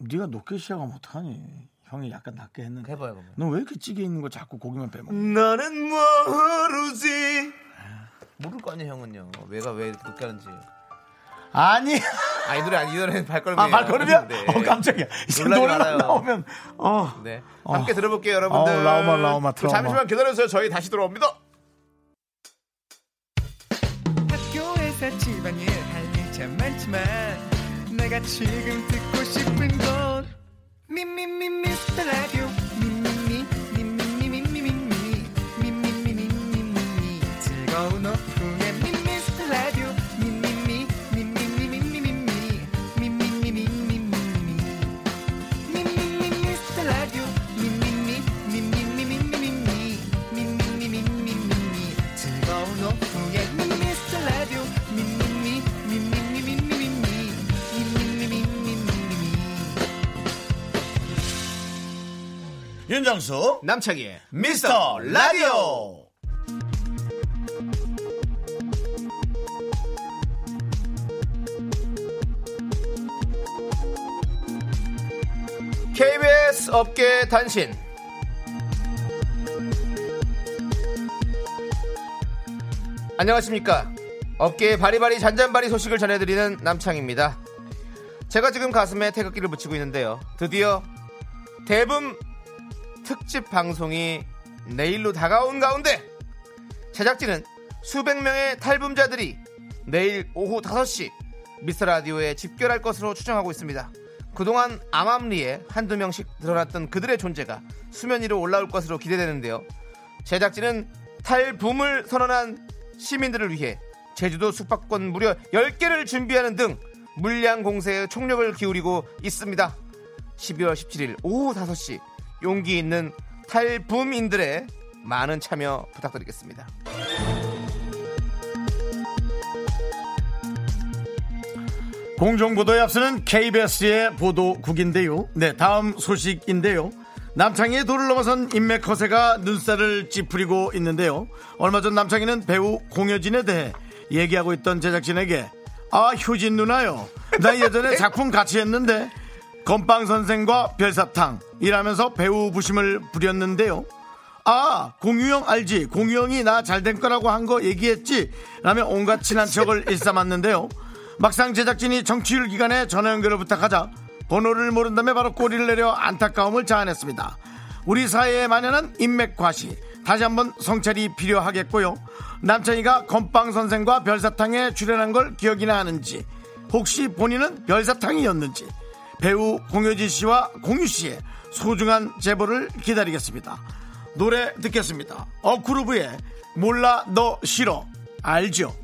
네가 높게 시작하면 어떡하니? 형이 약간 낮게 했는데. 해봐요 그러면. 너 왜 이렇게 찌개 있는 거 자꾸 고기만 빼먹어? 너는 모르지. 모를 거 아니에요 형은요. 왜가 왜 이렇게 높게 하는지. 아니. 아 이 노래 아니 이 노래는 발걸음이에요. 아, 발걸음이야? 네. 어, 깜짝이야. 이제 노래만 말아요. 나오면, 어. 네. 어. 함께 들어볼게요, 여러분들. 어, 라오마, 라오마, 또 트라우마. 잠시만 기다려 주세요. 저희 다시 돌아옵니다. 학교에서 집안일 할일참 많지만 내가 지금 듣고 싶은 건 즐거운 오후 윤정수 남창희의 미스터 라디오. KBS 업계 단신. 안녕하십니까. 업계의 바리바리 잔잔바리 소식을 전해드리는 남창입니다. 제가 지금 가슴에 태극기를 붙이고 있는데요. 드디어 대붐 특집 방송이 내일로 다가온 가운데 제작진은 수백 명의 탈붐자들이 내일 오후 5시 미스터 라디오에 집결할 것으로 추정하고 있습니다. 그동안 암암리에 한두 명씩 드러났던 그들의 존재가 수면 위로 올라올 것으로 기대되는데요. 제작진은 탈붐을 선언한 시민들을 위해 제주도 숙박권 무려 10개를 준비하는 등 물량 공세에 총력을 기울이고 있습니다. 12월 17일 오후 5시 용기 있는 탈붐인들의 많은 참여 부탁드리겠습니다. 공정보도에 앞서는 KBS의 보도국인데요. 네, 다음 소식인데요. 남창희의 도를 넘어선 인맥 허세가 눈살을 찌푸리고 있는데요. 얼마 전 남창희는 배우 공효진에 대해 얘기하고 있던 제작진에게 아 효진 누나요. 나 예전에 작품 같이 했는데 건빵 선생과 별사탕 일하면서 배우 부심을 부렸는데요. 아 공유형 알지? 공유형이 나 잘된 거라고 한 거 얘기했지? 라며 온갖 친한 척을 일삼았는데요. 막상 제작진이 정치율 기관에 전화 연결을 부탁하자 번호를 모른다며 바로 꼬리를 내려 안타까움을 자아냈습니다. 우리 사회에 만연한 인맥 과시 다시 한번 성찰이 필요하겠고요. 남창이가 건빵 선생과 별사탕에 출연한 걸 기억이나 하는지 혹시 본인은 별사탕이었는지 배우 공효진 씨와 공유 씨의 소중한 제보를 기다리겠습니다. 노래 듣겠습니다. 어쿠르브의 몰라 너 싫어 알죠?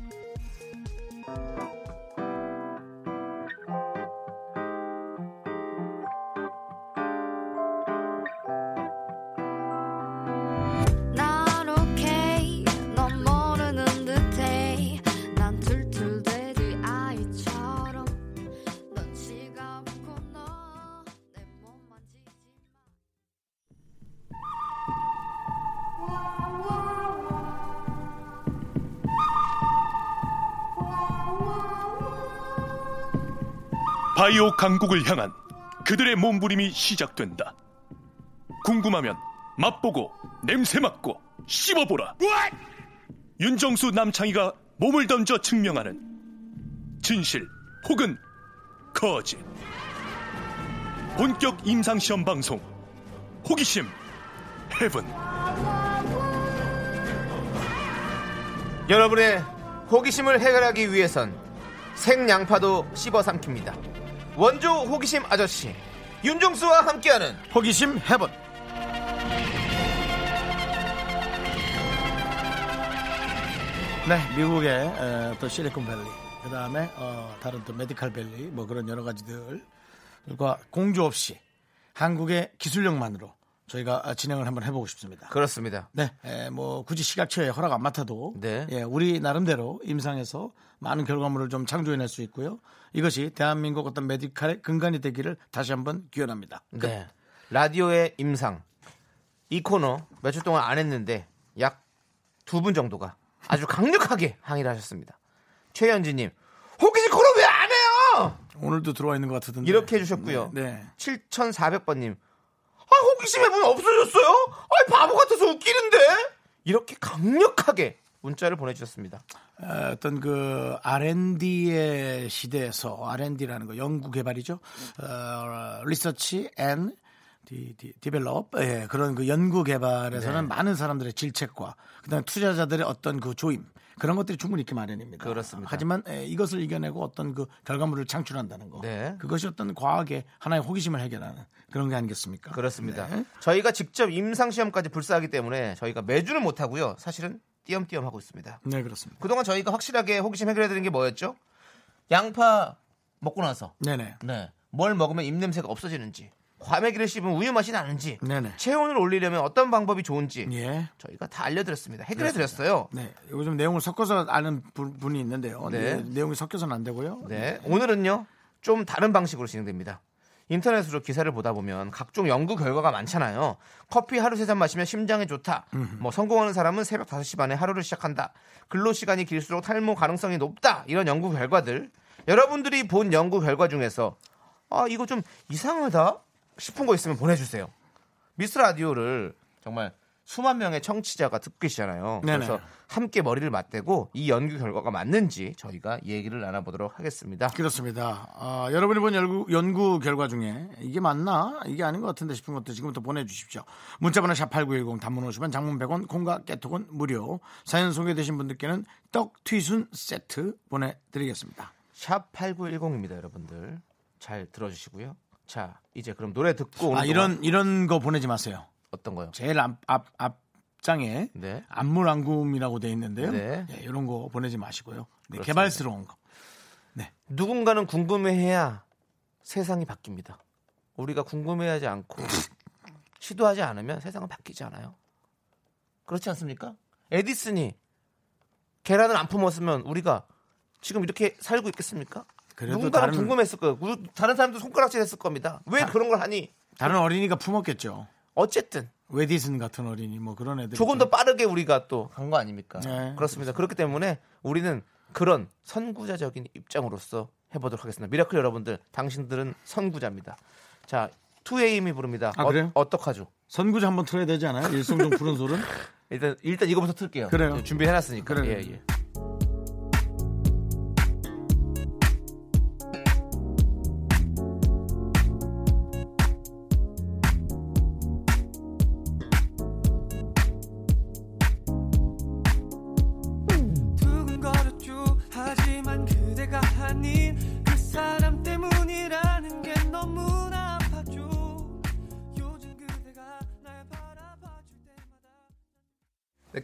바이오 강국을 향한 그들의 몸부림이 시작된다. 궁금하면 맛보고 냄새 맡고 씹어보라. 윤정수 남창희가 몸을 던져 증명하는 진실 혹은 거짓. 본격 임상시험 방송 호기심 헤븐. 여러분의 호기심을 해결하기 위해선 생양파도 씹어 삼킵니다. 원조 호기심 아저씨 윤정수와 함께하는 호기심 해본 네, 미국의 에, 또 실리콘밸리, 그 다음에 어, 다른 또 메디칼밸리, 뭐 그런 여러 가지들과 공조 없이 한국의 기술력만으로 저희가 진행을 한번 해보고 싶습니다. 그렇습니다. 네, 에, 뭐 굳이 시각처에 허락 안 맡아도 네. 예, 우리 나름대로 임상에서 많은 결과물을 좀 창조해낼 수 있고요. 이것이 대한민국 어떤 메디칼의 근간이 되기를 다시 한번 기원합니다. 네. 라디오의 임상 이 코너 며칠 동안 안 했는데 약 두 분 정도가 아주 강력하게 항의를 하셨습니다. 최현지님 호기심 코너 왜 안 해요? 오늘도 들어와 있는 것 같은데 이렇게 해주셨고요. 네. 7400번님 아 호기심 해보면 없어졌어요? 아 바보 같아서 웃기는데 이렇게 강력하게 문자를 보내주셨습니다. 어, 어떤 그 R&D의 시대에서 R&D라는 거 연구 개발이죠. 어, research and d, d, develop 예, 그런 그 연구 개발에서는 네. 많은 사람들의 질책과 그다음 에 투자자들의 어떤 그 조임 그런 것들이 충분히 있기 마련입니다. 그렇습니다. 하지만 예, 이것을 이겨내고 어떤 그 결과물을 창출한다는 거, 네. 그것이 어떤 과학의 하나의 호기심을 해결하는 그런 게 아니겠습니까? 그렇습니다. 네. 저희가 직접 임상 시험까지 불사하기 때문에 저희가 매주는 못 하고요. 사실은 띄엄띄엄 하고 있습니다. 네, 그렇습니다. 그동안 저희가 확실하게 호기심 해결해 드린 게 뭐였죠? 양파 먹고 나서 네네. 네. 뭘 먹으면 입냄새가 없어지는지 과메기를 씹으면 우유 맛이 나는지 네네. 체온을 올리려면 어떤 방법이 좋은지 예. 저희가 다 알려드렸습니다. 해결해 드렸어요. 네, 요즘 내용을 섞어서 아는 분- 분이 있는데요. 네. 네, 내용이 섞여서는 안 되고요. 네. 오늘은요 좀 다른 방식으로 진행됩니다. 인터넷으로 기사를 보다 보면 각종 연구 결과가 많잖아요. 커피 하루 세 잔 마시면 심장에 좋다. 뭐 성공하는 사람은 새벽 5시 반에 하루를 시작한다. 근로 시간이 길수록 탈모 가능성이 높다. 이런 연구 결과들. 여러분들이 본 연구 결과 중에서 아 이거 좀 이상하다. 싶은 거 있으면 보내 주세요. 미스 라디오를 정말 수만 명의 청취자가 듣고 계시잖아요. 네네. 그래서 함께 머리를 맞대고 이 연구 결과가 맞는지 저희가 얘기를 나눠보도록 하겠습니다. 그렇습니다. 아, 여러분이 본 연구, 연구 결과 중에 이게 맞나? 이게 아닌 것 같은데 싶은 것도 지금부터 보내주십시오. 문자번호 샵8910 단문 50원 장문 100원 콩과 깨톡은 무료. 사연 소개되신 분들께는 떡 튀순 세트 보내드리겠습니다. 샵 8910입니다, 여러분들. 잘 들어주시고요. 자, 이제 그럼 노래 듣고 아, 이런, 이런 거 보내지 마세요. 어떤 거요? 제일 앞, 앞, 앞장에 네. 안물안굼이라고 돼 있는데요. 네. 예, 이런 거 보내지 마시고요. 네. 개발스러운 거. 누군가는 궁금해해야 세상이 바뀝니다. 우리가 궁금해하지 않고 시도하지 않으면 세상은 바뀌지 않아요. 그렇지 않습니까? 에디슨이 계란을 안 품었으면 우리가 지금 이렇게 살고 있겠습니까? 누군가는 다른- 궁금했을 거예요. 우- 다른 사람도 손가락질 했을 겁니다. 왜 그런 걸 하니? 다른 어린이가 품었겠죠. 어쨌든 웨디슨 같은 어린이 뭐 그런 애들 조금 더 빠르게 우리가 또 간 거 아닙니까? 네. 그렇습니다. 그렇기 때문에 우리는 그런 선구자적인 입장으로서 해보도록 하겠습니다. Miracle 여러분들, 당신들은 선구자입니다. 자, 투에임이 부릅니다. 아, 그래요? 어떡하죠 선구자 한번 틀어야 되지 않아요? 일송정 푸른 솔은 일단 일단 이거부터 틀게요. 그래요. 준비해놨으니까. 그래요. 예, 예.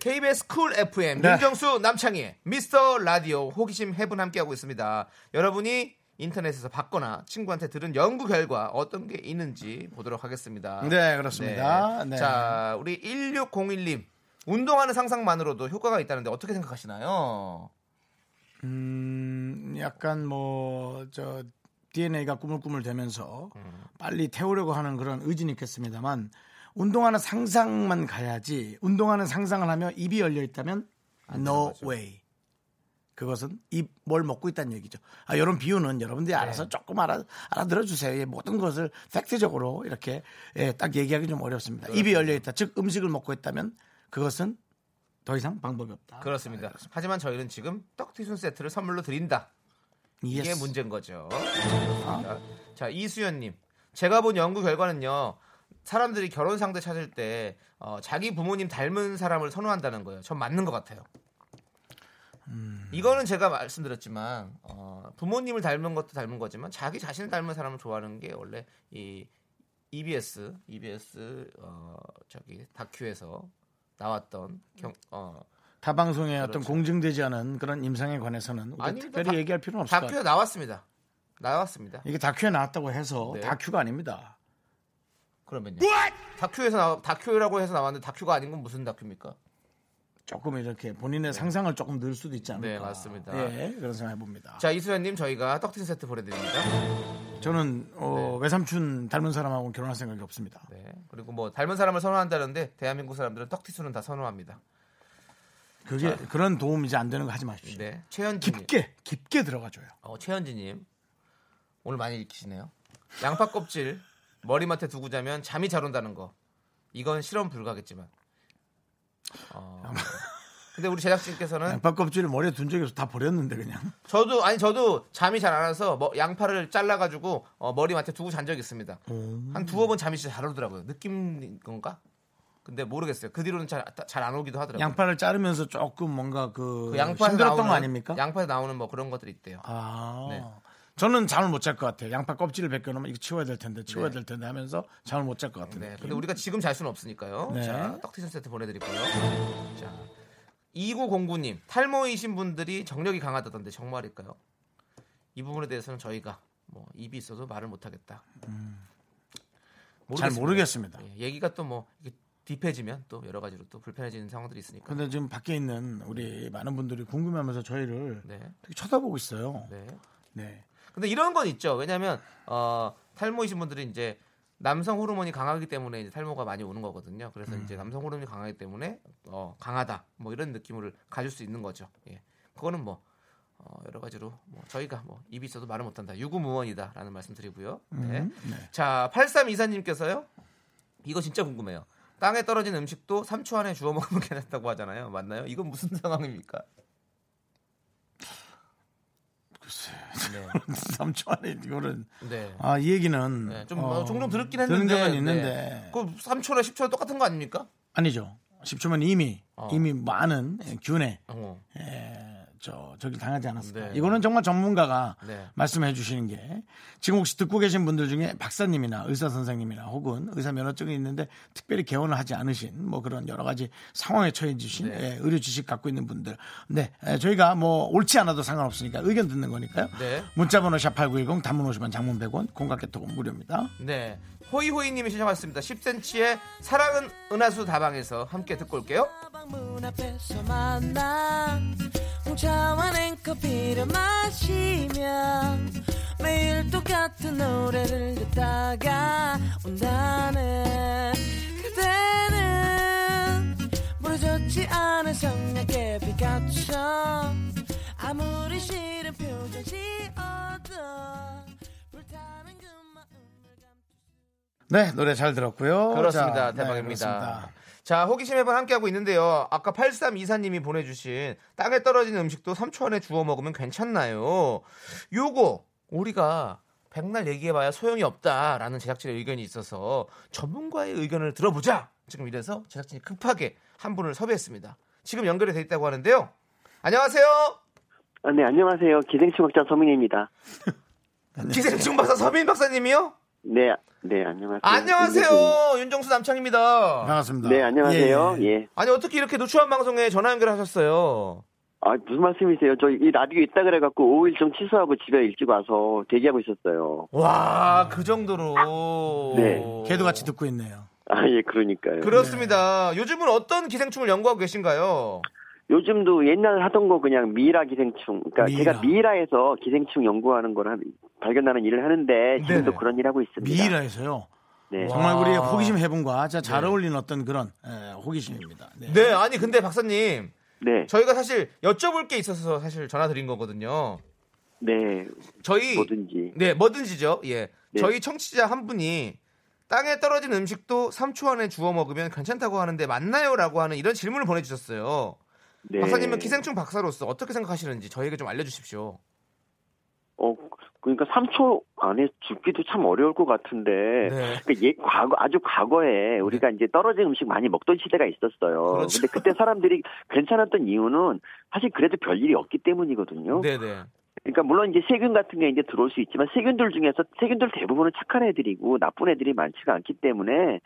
KBS 쿨 FM 네. 윤정수 남창희 미스터 라디오 호기심 해분 함께하고 있습니다. 여러분이 인터넷에서 봤거나 친구한테 들은 연구 결과 어떤 게 있는지 보도록 하겠습니다. 네, 그렇습니다. 네. 네. 자, 우리 1601님. 운동하는 상상만으로도 효과가 있다는데 어떻게 생각하시나요? 음, 약간 뭐 저 DNA가 꾸물꾸물 되면서 빨리 태우려고 하는 그런 의지는 있겠습니다만 운동하는 상상만 가야지 운동하는 상상을 하며 입이 열려 있다면 no way. 그것은 입 뭘 먹고 있다는 얘기죠. 아, 이런 비유는 여러분들이 알아서 조금 알아, 알아들어 주세요. 예, 모든 것을 팩트적으로 이렇게 예, 딱 얘기하기 좀 어렵습니다. 입이 열려 있다. 즉 음식을 먹고 있다면 그것은 더 이상 방법이 없다. 그렇습니다. 하지만 저희는 지금 떡튀순 세트를 선물로 드린다. 이게. 문제인 거죠. 자, 자, 이수연님. 제가 본 연구 결과는요. 사람들이 결혼 상대 찾을 때 어, 자기 부모님 닮은 사람을 선호한다는 거예요. 전 맞는 것 같아요. 이거는 제가 말씀드렸지만 어, 부모님을 닮은 것도 닮은 거지만 자기 자신을 닮은 사람을 좋아하는 게 원래 이 EBS EBS 어, 저기 다큐에서 나왔던 경, 어, 타 방송의 어떤 그렇죠. 공증되지 않은 그런 임상에 관해서는 아닙니다. 특별히 다- 얘기할 필요는 것 다큐에. 나왔습니다. 나왔습니다. 이게 다큐에 나왔다고 해서 네. 다큐가 아닙니다. 그러면요. 다큐에서 나 다큐라고 해서 나왔는데 다큐가 아닌 건 무슨 다큐입니까? 조금 이렇게 본인의 상상을 조금 늘 수도 있지 않을까. 네, 맞습니다. 예, 그런 생각 해봅니다. 자 이수연님 저희가 떡튀순 세트 보내드립니다. 저는 어, 외삼촌 닮은 사람하고 결혼할 생각이 없습니다. 네. 그리고 뭐 닮은 사람을 선호한다는데 대한민국 사람들은 떡튀순은 다 선호합니다. 그게 그런 도움 이제 안 되는 거 하지 마십시오. 네. 최현진 깊게 깊게 들어가줘요. 어, 최현진님 오늘 많이 읽히시네요. 양파 껍질 머리맡에 두고 자면 잠이 잘 온다는 거. 이건 실험 불가겠지만. 어, 근데 우리 제작진께서는 양파 껍질을 머리에 둔 적이 없어 다 버렸는데 그냥. 저도 아니 저도 잠이 잘 안 와서 뭐 양파를 잘라 가지고 어, 머리맡에 두고 잔 적이 있습니다. 한 두어 번 잠이 진짜 잘 오더라고요. 느낌 건가? 근데 모르겠어요. 그 뒤로는 잘 잘 안 오기도 하더라고요. 양파를 자르면서 조금 뭔가 그, 그 양파에 힘들었던 나오는 거 아닙니까? 양파에 나오는 뭐 그런 것들이 있대요. 아. 네. 저는 잠을 못 잘 것 같아요. 양파 껍질을 벗겨놓으면 이거 치워야 될 텐데, 치워야 네. 될 텐데 하면서 잠을 못 잘 것 같은데. 네. 근데 우리가 지금 잘 수는 없으니까요. 네. 자, 떡튀순 세트 보내드리고요. 자, 2909님 탈모이신 분들이 정력이 강하다던데 정말일까요? 이 부분에 대해서는 저희가 뭐 입이 있어도 말을 못하겠다. 잘 모르겠습니다. 예, 얘기가 또 뭐 딥해지면 또 여러 가지로 또 불편해지는 상황들이 있으니까. 근데 지금 밖에 있는 우리 많은 분들이 궁금해하면서 저희를 네. 되게 쳐다보고 있어요. 네. 네. 근데 이런 건 있죠. 왜냐하면 어, 탈모이신 분들이 이제 남성 호르몬이 강하기 때문에 이제 탈모가 많이 오는 거거든요. 그래서 음. 이제 남성 호르몬이 강하기 때문에 어, 강하다 뭐 이런 느낌을 가질 수 있는 거죠. 예. 그거는 뭐 어, 여러 가지로 뭐 저희가 뭐 입이 있어도 말을 못한다. 유구무원이다라는 말씀드리고요. 네. 음, 네. 자, 8324님께서요. 이거 진짜 궁금해요. 땅에 떨어진 음식도 3초 안에 주워 먹으면 괜찮다고 하잖아요. 맞나요? 이건 무슨 상황입니까? 네. 3초 안에 이거는 네. 아 이 얘기는 네, 좀 어, 어, 종종 들었긴 들은 했는데 적은 있는데 네. 그 3초나 10초 똑같은 거 아닙니까? 아니죠. 10초면 이미 어. 이미 많은 균에 어. 에, 저 저기 당하지 않았을까. 네. 이거는 정말 전문가가 네. 말씀해 주시는 게 지금 혹시 듣고 계신 분들 중에 박사님이나 의사 선생님이나 혹은 의사 면허증이 있는데 특별히 개원을 하지 않으신 뭐 그런 여러 가지 상황에 처해 주신 네. 예, 의료 지식 갖고 있는 분들. 네, 에, 저희가 뭐 옳지 않아도 상관없으니까 의견 듣는 거니까요. 네. 문자 번호 샵8910 단문 50원 장문 100원 공각개톡은 무료입니다. 네. 호이호이님이 신청하셨습니다. 10cm의 사랑은 은하수 다방에서 함께 듣고 올게요. 매일 똑같은 노래를 듣다가 온다네 그대는 부러졌지 않은 성냥개 빛같처럼 아무리 싫은 표정 지어도 네, 노래 잘 들었고요. 그렇습니다. 자, 네, 대박입니다. 그렇습니다. 자, 호기심 해번 함께하고 있는데요. 아까 8324님이 보내주신 땅에 떨어진 음식도 3초 안에 주워 먹으면 괜찮나요? 요거 우리가 백날 얘기해봐야 소용이 없다라는 제작진의 의견이 있어서 전문가의 의견을 들어보자. 지금 이래서 제작진이 급하게 한 분을 섭외했습니다. 지금 연결이 돼 있다고 하는데요. 안녕하세요. 아, 네, 안녕하세요. 기생충 학자 서민입니다. 기생충 박사 서민 박사님이요? 네, 네, 안녕하세요. 안녕하세요. 윤정수 남창입니다. 반갑습니다. 네, 안녕하세요. 예, 예. 예. 아니 어떻게 이렇게 누추한 방송에 전화 연결하셨어요? 아, 무슨 말씀이세요? 저 이 라디오 있다 그래갖고 5일 좀 취소하고 집에 일찍 와서 대기하고 있었어요. 와, 그 정도로. 네. 걔도 같이 듣고 있네요. 아, 예, 그러니까요. 그렇습니다. 요즘은 어떤 기생충을 연구하고 계신가요? 요즘도 옛날 하던 거 그냥 미라 기생충. 그러니까 미라. 제가 미라에서 기생충 연구하는 걸 한- 발견하는 일을 하는데 지금도 네네. 그런 일 하고 있습니다. 미라에서요. 네. 정말 우리 호기심 해본과 잘 네. 어울리는 어떤 그런 에, 호기심입니다. 네. 네, 아니 근데 박사님, 네. 저희가 사실 여쭤볼 게 있어서 사실 전화 드린 거거든요. 네. 저희 뭐든지. 네, 뭐든지죠. 예. 네. 저희 청취자 한 분이 땅에 떨어진 음식도 3초 안에 주워 먹으면 괜찮다고 하는데 맞나요?라고 하는 이런 질문을 보내 주셨어요. 네. 박사님은 기생충 박사로서 어떻게 생각하시는지 저에게 좀 알려 주십시오. 어, 그러니까 3초 안에 죽기도 참 어려울 것 같은데. 네. 그 예, 과거, 아주 과거에 우리가 이제 떨어진 음식 많이 먹던 시대가 있었어요. 그렇죠. 근데 그때 사람들이 괜찮았던 이유는 사실 그래도 별 일이 없기 때문이거든요. 네, 네. 그러니까 물론 이제 세균 같은 게 이제 들어올 수 있지만 세균들 중에서 세균들 대부분은 착한 애들이고 나쁜 애들이 많지가 않기 때문에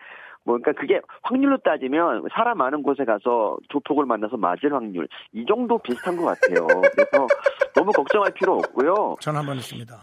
뭐 그러니까 그게 확률로 따지면 사람 많은 곳에 가서 조폭을 만나서 맞을 확률 이 정도 비슷한 것 같아요. 그래서 너무 걱정할 필요 없고요. 전 한번 있습니다.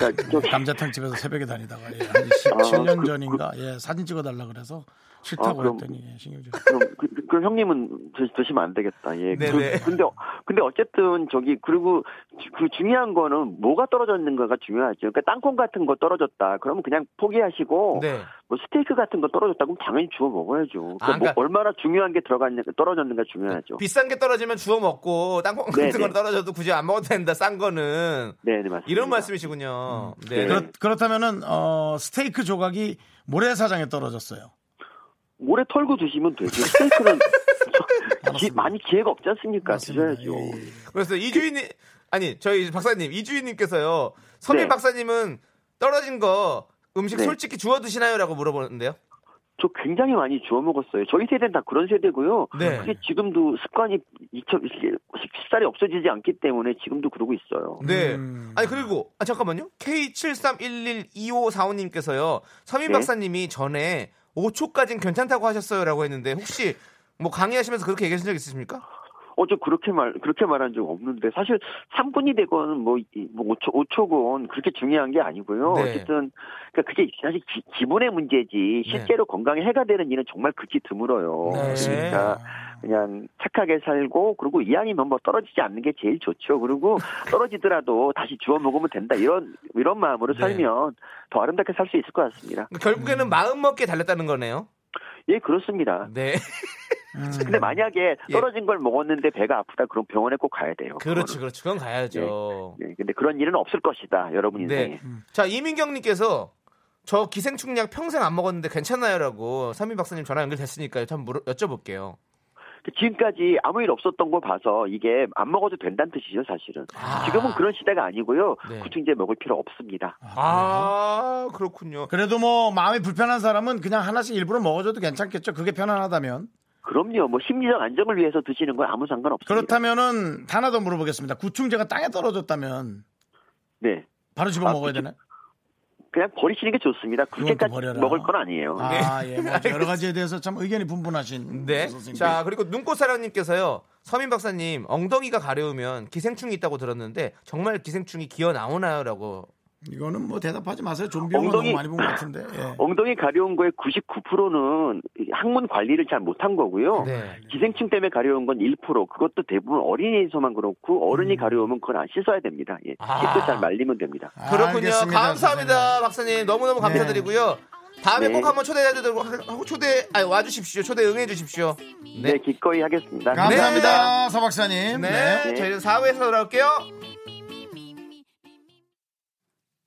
그러니까 좀 감자탕 집에서 새벽에 다니다가 예, 한 17년 아, 그- 전인가 예, 사진 찍어달라 그래서 싫다고 아, 그럼- 했더니 예, 신경 좀. 그럼, 그, 그- 그럼 형님은 드, 드시면 안 되겠다. 예. 그, 네네. 근데, 근데 어쨌든 저기, 그리고 주- 그 중요한 거는 뭐가 떨어졌는가가 중요하죠. 그러니까 땅콩 같은 거 떨어졌다. 그러면 그냥 포기하시고, 네. 뭐 스테이크 같은 거 떨어졌다. 그럼 당연히 주워 먹어야죠. 그러니까 아, 그러니까- 뭐 얼마나 중요한 게 들어갔는가, 떨어졌는가 중요하죠. 비싼 게 떨어지면 주워 먹고 땅콩 같은 네, 네. 거 떨어져도 굳이 안 먹어도 된다. 싼 거는 네, 네, 맞습니다. 이런 말씀이시군요. 네. 네. 그렇, 그렇 다면은 어, 스테이크 조각이 모래사장에 떨어졌어요. 모래 털고 드시면 되죠. 스테이크는 기- 많이 기회가 없지 않습니까? 맞습니다. 드셔야죠. 예, 예. 그래서 이주인님 아니 저희 박사님 이주인님께서요. 서민 네. 박사님은 떨어진 거 음식 네. 솔직히 주워 드시나요?라고 물어보는데요. 저 굉장히 많이 주워 먹었어요. 저희 세대는 다 그런 세대고요. 네. 그게 지금도 습관이 잊혀, 식살이 없어지지 않기 때문에 지금도 그러고 있어요. 네. 음. 아니 그리고 아 잠깐만요. K73112545님께서요. 서민 네. 박사님이 전에 5초까지는 괜찮다고 하셨어요라고 했는데 혹시 뭐 강의하시면서 그렇게 얘기하신 적 있으십니까? 어, 저 그렇게 말, 그렇게 말한 적 없는데, 사실 3분이 되건 뭐, 이- 뭐 5초, 5초건 그렇게 중요한 게 아니고요. 네. 어쨌든, 그러니까 그게 사실 기, 기본의 문제지, 실제로 건강에 해가 되는 일은 정말 극히 드물어요. 네. 그러니까 그냥 착하게 살고, 그리고 이왕이면 뭐 떨어지지 않는 게 제일 좋죠. 그리고 떨어지더라도 다시 주워 먹으면 된다. 이런, 이런 마음으로 네. 살면 더 아름답게 살 수 있을 것 같습니다. 결국에는 마음 먹기에 달렸다는 거네요. 예, 그렇습니다. 네. 근데 만약에 떨어진 걸 먹었는데 배가 아프다 그럼 병원에 꼭 가야 돼요. 그렇죠, 그렇죠. 그건 가야죠. 네, 근데 그런 일은 없을 것이다. 여러분 인생에. 네. 자, 이민경님께서 저 기생충약 평생 안 먹었는데 괜찮나요?라고 삼민 박사님 전화 연결됐으니까요. 좀 물어, 여쭤볼게요. 지금까지 아무 일 없었던 걸 봐서 이게 안 먹어도 된다는 뜻이죠, 사실은. 지금은 그런 시대가 아니고요. 네. 구충제 먹을 필요 없습니다. 아, 그렇군요. 그래도 뭐 마음이 불편한 사람은 그냥 하나씩 일부러 먹어줘도 괜찮겠죠. 그게 편안하다면. 그럼요. 뭐 심리적 안정을 위해서 드시는 건 아무 상관 없습니다. 그렇다면은 하나 더 물어보겠습니다. 구충제가 땅에 떨어졌다면 네. 바로 집어 아, 먹어야 구충- 되나요? 그냥 버리시는 게 좋습니다. 그렇게까지. 먹을 건 아니에요. 아, 예. 뭐 여러 가지에 대해서 참 의견이 분분하신 네. 선생님. 자, 그리고 눈꽃사랑님께서요. 서민 박사님, 엉덩이가 가려우면 기생충이 있다고 들었는데 정말 기생충이 기어 나오나요?라고. 이거는 뭐 대답하지 마세요. 좀비 영화 엉덩이- 너무 많이 본 것 같은데. 예. 엉덩이 가려운 거의 99%는 항문 관리를 잘 못한 거고요. 네. 기생충 때문에 가려운 건 1%. 그것도 대부분 어린이에서만 그렇고 어른이 가려우면 그건 안 씻어야 됩니다. 예. 아. 씻고 잘 말리면 됩니다. 그렇군요. 알겠습니다, 감사합니다, 선생님. 박사님. 너무너무 감사드리고요. 다음에 네. 꼭 한번 초대해드리고 초대 아니 와주십시오. 초대 응해 주십시오. 네, 기꺼이 하겠습니다. 감사합니다, 서 박사님. 네, 네. 저희는 4부에서 돌아올게요.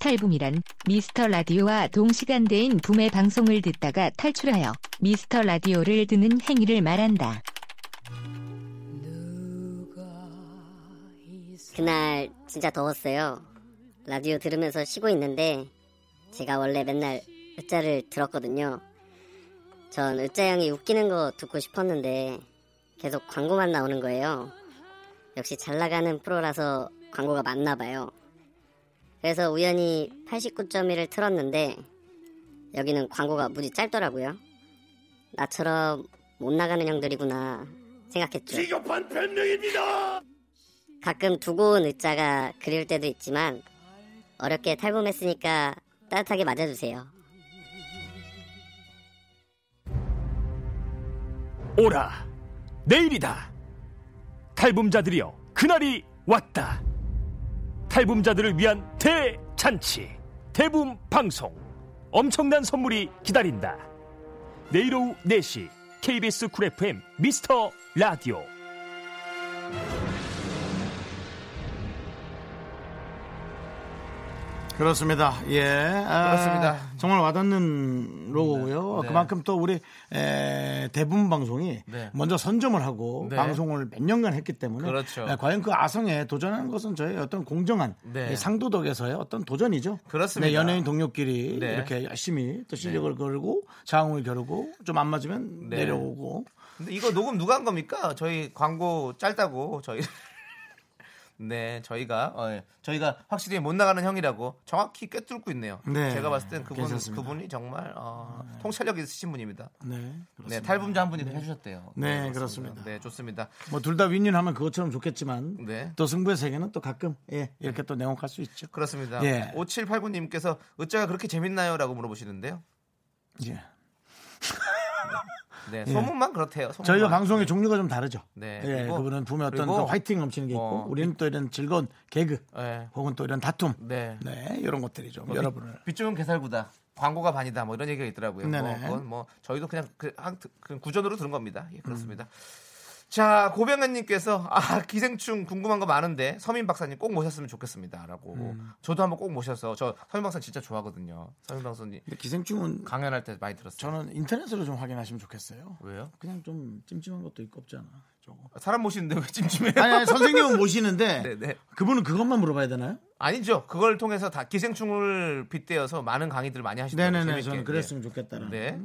탈붐이란 미스터 라디오와 동시간대인 붐의 방송을 듣다가 탈출하여 미스터 라디오를 듣는 행위를 말한다. 그날 진짜 더웠어요. 라디오 들으면서 쉬고 있는데 제가 원래 맨날 으짜를 들었거든요. 전 으짜 형이 웃기는 거 듣고 싶었는데 계속 광고만 나오는 거예요. 역시 잘 나가는 프로라서 광고가 많나 봐요. 그래서 우연히 89.1을 틀었는데 여기는 광고가 무지 짧더라고요. 나처럼 못 나가는 형들이구나 생각했죠. 비겁한 변명입니다. 가끔 두고 온 의자가 그리울 때도 있지만 어렵게 탈범했으니까 따뜻하게 맞아주세요. 오라 내일이다 탈북자들이여 그날이 왔다 탈북자들을 위한 대잔치 대붐 방송. 엄청난 선물이 기다린다. 내일 오후 4시 KBS 쿨 FM 미스터 라디오 그렇습니다. 예. 아, 그렇습니다. 정말 와닿는 로고고요. 네. 그만큼 또 우리 에, 대부분 방송이 네. 먼저 선점을 하고 네. 방송을 몇 년간 했기 때문에 그렇죠. 에, 과연 그 아성에 도전하는 것은 저희 어떤 공정한 네. 이 상도덕에서의 어떤 도전이죠. 그렇습니다. 네, 연예인 동료끼리 네. 이렇게 열심히 또 실력을 걸고 장을 겨루고 좀 안 맞으면 네. 내려오고 근데 이거 녹음 누가 한 겁니까? 저희 광고 짧다고 저희 네 저희가 어, 예. 저희가 확실히 못 나가는 형이라고 정확히 꿰뚫고 있네요. 네. 제가 봤을 땐 그분 괜찮습니다. 그분이 정말 어, 통찰력 있으신 분입니다. 네. 네 그렇습니다. 탈북자 한 분이 해주셨대요. 네, 그렇습니다. 네 좋습니다. 뭐 둘 다 윈윈하면 그것처럼 좋겠지만 네. 또 승부의 세계는 또 가끔 예, 이렇게 또 냉혹할 수 있죠. 그렇습니다. 예. 5789님께서 으짜가 그렇게 재밌나요?라고 물어보시는데요. 예. 네 소문만 그렇대요. 소문만. 저희가 방송의 종류가 좀 다르죠. 네, 예, 그리고- 그분은 보면 어떤 그 화이팅 넘치는 게 있고 어. 우리는 또 이런 즐거운 개그 네. 혹은 또 이런 다툼 네. 네, 이런 것들이 좀 뭐 여러분을 빗- 빗줄은 개살구다. 광고가 반이다. 뭐 이런 얘기가 있더라고요. 뭐 네네. 그건 뭐 저희도 그냥 그, 한- 그 구전으로 들은 겁니다. 예, 그렇습니다. 음. 자, 고병현님께서 아 기생충 궁금한 거 많은데 서민 박사님 꼭 모셨으면 좋겠습니다 라고. 음. 저도 한번 꼭 모셔서 저 서민 박사 진짜 좋아하거든요. 서민 박사님 근데 기생충은 강연할 때 많이 들었어요. 저는 인터넷으로 좀 확인하시면 좋겠어요. 왜요? 그냥 좀 찜찜한 것도 있고 없잖아. 저거. 사람 모시는데 왜 찜찜해요? 아니, 아니 선생님은 모시는데 네네. 그분은 그것만 물어봐야 되나요? 아니죠. 그걸 통해서 다 기생충을 빗대어서 많은 강의들을 많이 하시더라고요. 네네네. 재밌게. 저는 그랬으면 좋겠다는. 네.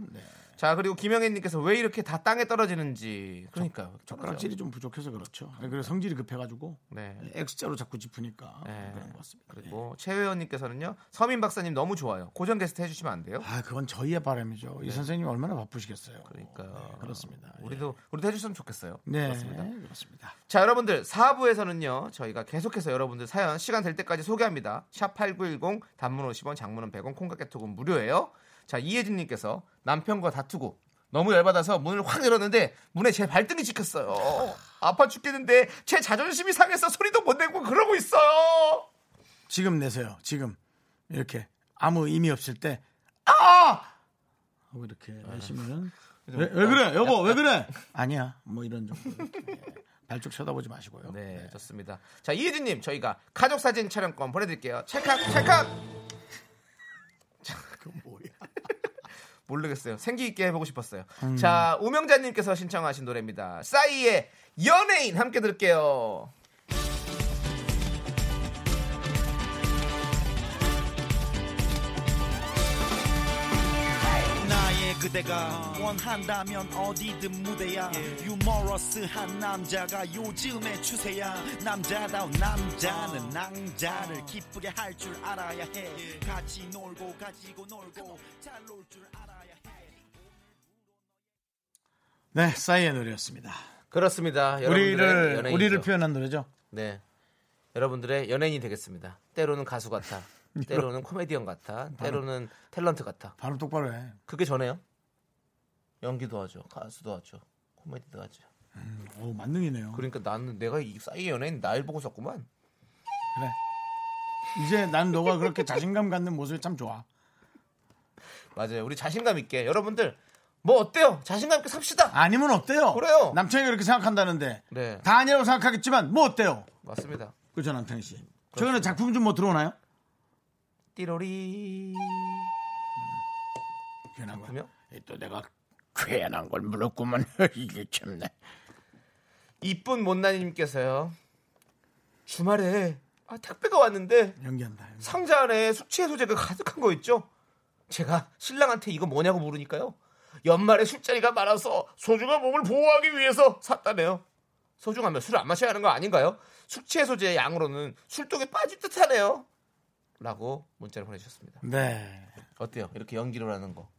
자 그리고 김영애님께서 왜 이렇게 다 땅에 떨어지는지 그러니까요. 젓가락질이 좀 부족해서 그렇죠. 그래서 성질이 급해가지고 네. X자로 자꾸 짚으니까 네. 그런 것 같습니다. 그리고 최회원님께서는요 서민 박사님 너무 좋아요. 고정 게스트 해주시면 안 돼요? 아 그건 저희의 바람이죠. 이 선생님 얼마나 바쁘시겠어요. 그러니까 네, 그렇습니다. 예. 우리도 우리도 해주셨으면 좋겠어요. 네 그렇습니다. 그렇습니다. 자 여러분들 4부에서는요 저희가 계속해서 여러분들 사연 시간 될 때까지 소개합니다 샵 8910 단문 50원 장문은 100원 콩깍개톡은 무료예요 자 이혜진님께서 남편과 다투고 너무 열받아서 문을 확 열었는데 문에 제 발등이 찍혔어요 아파 죽겠는데 제 자존심이 상해서 소리도 못 내고 그러고 있어요 지금 내세요. 지금 이렇게 아무 의미 없을 때 아! 하고 이렇게 내시면은 왜, 왜 그래 여보 왜 그래? 아니야 뭐 이런 정도. 발쪽 쳐다보지 마시고요. 네 좋습니다 자 이혜진님 저희가 가족 사진 촬영권 보내드릴게요 찰칵 찰칵 그건 뭐야? 모르겠어요. 생기 있게 해보고 싶었어요. 음. 자, 우명자님께서 신청하신 노래입니다. 싸이의 연예인 함께 들을게요. 나의 그대가 원한다면 어디든 무대야 유머러스한 남자가 요즘의 추세야 남자다운 남자는 낭자를 기쁘게 할 줄 알아야 해 같이 놀고 가지고 놀고 잘 놀 줄 알아야 해 네 싸이의 노래였습니다. 그렇습니다. 우리를 연예인이죠. 우리를 표현한 노래죠. 네. 여러분들의 연예인이 되겠습니다. 때로는 가수 같아. 때로는 코미디언 같아. 때로는 탤런트 같아. 발음 똑바로 해. 그게 전에요. 연기도 하죠. 가수도 하죠. 코미디도 하죠. 오 만능이네요. 그러니까 나는 내가 이 싸이의 연예인 날 보고 썼구만. 그래. 이제 난 너가 그렇게 자신감 갖는 모습이 참 좋아. 맞아요. 우리 자신감 있게 여러분들 뭐 어때요? 자신감 있게 삽시다. 아니면 어때요? 그래요. 남창이 그렇게 생각한다는데 네. 다 아니라고 생각하겠지만 뭐 어때요? 맞습니다. 그죠 남창희 씨. 최근에 작품 좀 뭐 들어오나요? 띠로리. 괜한 거. 그러면 또 내가 괜한 걸 물었구만. 이게 참네. 이쁜 못난이님께서요. 주말에 아, 택배가 왔는데 연기한다. 상자 안에 숙취 해소제가 가득한 거 있죠? 제가 신랑한테 이거 뭐냐고 물으니까요. 연말에 술자리가 많아서 소중한 몸을 보호하기 위해서 샀다네요. 소중하면 술을 안 마셔야 하는 거 아닌가요? 숙취 해소제의 양으로는 술독에 빠질 듯하네요. 라고 문자를 보내주셨습니다. 네. 어때요? 이렇게 연기를 하는 거.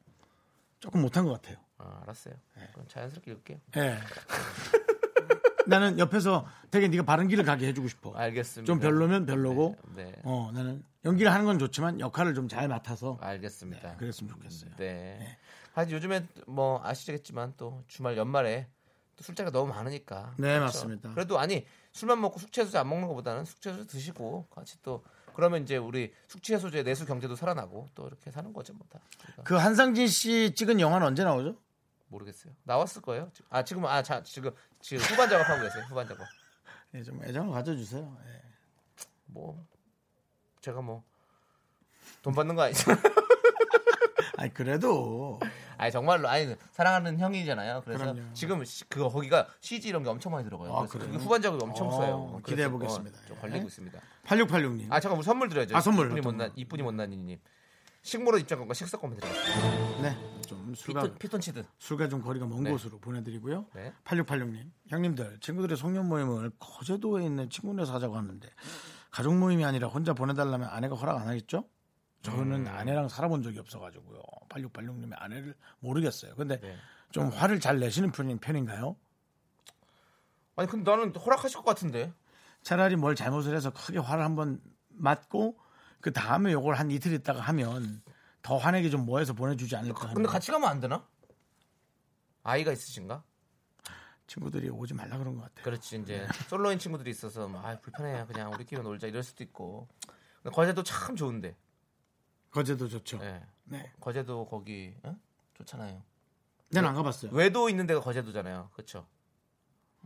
조금 못한 것 같아요. 아, 알았어요. 그럼 자연스럽게 읽을게요. 예. 나는 옆에서 되게 네가 바른 길을 가게 해주고 싶어. 알겠습니다. 좀 별로면 별로고. 네, 네. 어 나는 연기를 하는 건 좋지만 역할을 좀 잘 맡아서 알겠습니다. 그랬으면 좋겠어요. 네. 하여튼 요즘에 뭐 아시겠지만 또 주말 연말에 또 술자리가 너무 많으니까. 네, 맞습니다. 그래도 아니 술만 먹고 숙취해소제 안 먹는 것보다는 숙취해소제 드시고 같이 또 그러면 이제 우리 숙취해소제 내수 경제도 살아나고 또 이렇게 사는 거죠 뭐 다. 그러니까 그 한상진 씨 찍은 영화는 언제 나오죠? 모르겠어요. 나왔을 거예요. 아 지금 아 자, 지금 지금 후반 작업하고 계세요. 후반 작업. 예, 좀 애정을 가져주세요. 예. 뭐 제가 뭐 돈 받는 거 아니죠? 아니 그래도 아니 정말로 아니 사랑하는 형이잖아요. 그래서 그럼요. 지금 시- 그거 거기가 CG 이런 게 엄청 많이 들어가요. 아, 그래서 후반 작업이 엄청 어, 써요. 기대해 보겠습니다. 어, 좀 예. 걸리고 있습니다. 8686님. 아 잠깐 우리 선물 드려야죠. 아, 선물. 이쁜이 못난 거? 이쁜이 못난이님 식물원 입장권과 식사권 드리겠습니다. 네. 좀 술과 피톤, 피톤치드. 술과 좀 거리가 먼 네. 곳으로 보내드리고요. 네. 8686님. 형님들 친구들의 송년 모임을 거제도에 있는 친구네에서 하자고 하는데 가족 모임이 아니라 혼자 보내달라면 아내가 허락 안 하겠죠? 저는 음. 아내랑 살아본 적이 없어가지고요. 8686님의 아내를 모르겠어요. 근데 네. 좀 화를 잘 내시는 편인, 편인가요? 아니 근데 나는 허락하실 것 같은데. 차라리 뭘 잘못을 해서 크게 화를 한번 맞고 그 다음에 요걸 한 이틀 있다가 하면 더 화내게 좀 뭐해서 보내주지 않을까 근데 같이 가면 안 되나? 아이가 있으신가? 친구들이 오지 말라 그런 것 같아요. 그렇지 이제 솔로인 친구들이 있어서 막, 아 불편해 그냥 우리끼리 놀자 이럴 수도 있고. 근데 거제도 참 좋은데. 거제도 좋죠. 네. 네. 거제도 거기 어? 좋잖아요. 난 안 가봤어요. 외도 있는 데가 거제도잖아요. 그렇죠?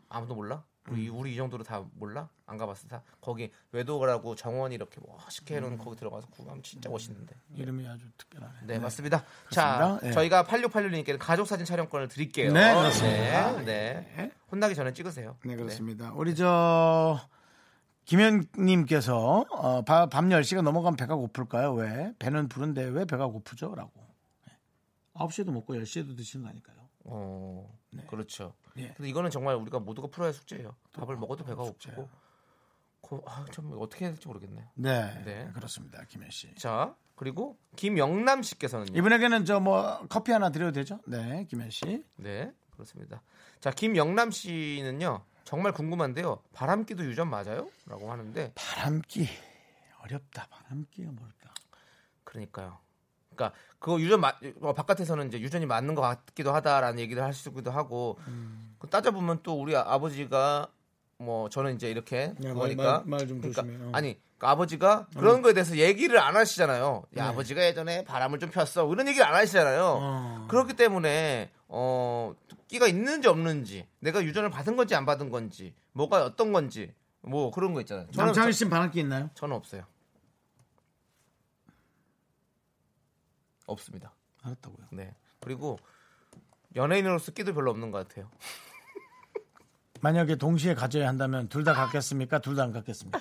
아무도 몰라? 우리 우리 이 정도로 다 몰라? 안 가봤어 다? 거기 외도라고 정원이 이렇게 멋있게 해놓은 거기 들어가서 구경하면 진짜 멋있는데. 이름이 아주 특별하네. 네, 맞습니다. 자, 그렇습니다. 네. 저희가 8686님께 가족 사진 촬영권을 드릴게요. 네, 그렇습니다. 네, 네. 혼나기 전에 찍으세요. 네 그렇습니다. 우리 저 김현님께서 어, 바- 밤 10시가 넘어가면 배가 고플까요? 왜? 배는 부른데 왜 배가 고프죠? 라고. 네. 9시에도 먹고 10시에도 드시는 거 아닐까요? 어, 그렇죠. 예. 근데 이거는 정말 우리가 모두가 풀어야 할 숙제예요. 밥을 먹어도 배가 고프고. 고, 아, 참 어떻게 해야 될지 모르겠네요. 네, 네. 그렇습니다. 김현 씨. 자, 그리고 김영남 씨께서는요. 이분에게는 저 뭐 커피 하나 드려도 되죠? 네, 김현 씨. 네, 그렇습니다. 자, 김영남 씨는요. 정말 궁금한데요. 바람기도 유전 맞아요? 라고 하는데 바람기 어렵다. 바람기가 뭘까? 그러니까요. 그러니까 그거 유전 맞 어, 바깥에서는 이제 유전이 맞는 것 같기도 하다라는 얘기를 할 수기도 하고 음. 그 따져 보면 또 우리 아버지가 뭐 저는 이제 이렇게 네, 말- 말- 말좀 그러니까. 어. 아니 그 아버지가 그런 거에 대해서 얘기를 안 하시잖아요. 야, 네. 아버지가 예전에 바람을 좀 폈어. 이런 얘기를 안 하시잖아요. 어. 그렇기 때문에 어 끼가 있는지 없는지 내가 유전을 받은 건지 안 받은 건지 뭐가 어떤 건지 뭐 그런 거 있잖아요. 남창희 저- 씨는 바람기 있나요? 저는 없어요. 없습니다. 알았다고요. 네. 그리고 연예인으로서 끼도 별로 없는 것 같아요. 만약에 동시에 가져야 한다면 둘 다 갖겠습니까? 둘 다 안 갖겠습니까?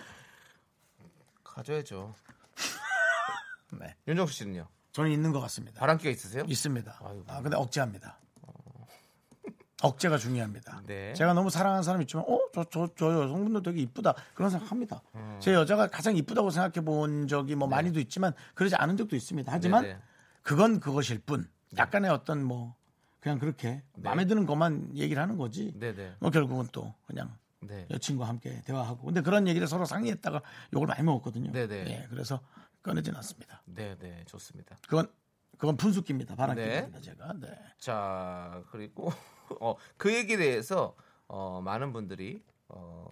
가져야죠. 네. 윤정수 씨는요? 저는 있는 것 같습니다. 바람기가 있으세요? 있습니다. 아이고. 아, 근데 억제합니다. 억제가 중요합니다. 네. 제가 너무 사랑하는 사람 있지만, 어, 저, 저, 저 여성분도 되게 이쁘다. 그런 생각 합니다. 음. 제 여자가 가장 이쁘다고 생각해 본 적이 뭐 많이도 있지만, 그러지 않은 적도 있습니다. 하지만, 네, 네. 그건 그것일 뿐. 약간의 어떤 뭐, 그냥 그렇게 마음에 드는 것만 얘기를 하는 거지. 네, 네. 뭐 결국은 또 그냥 네. 여친과 함께 대화하고. 근데 그런 얘기를 서로 상의했다가 욕을 많이 먹었거든요. 네, 네. 예, 그래서 꺼내진 않습니다. 네, 네. 좋습니다. 그건, 그건 푼숙기입니다. 바람기입니다. 네. 제가. 네. 자, 그리고 어, 그 얘기에 대해서 어, 많은 분들이 어,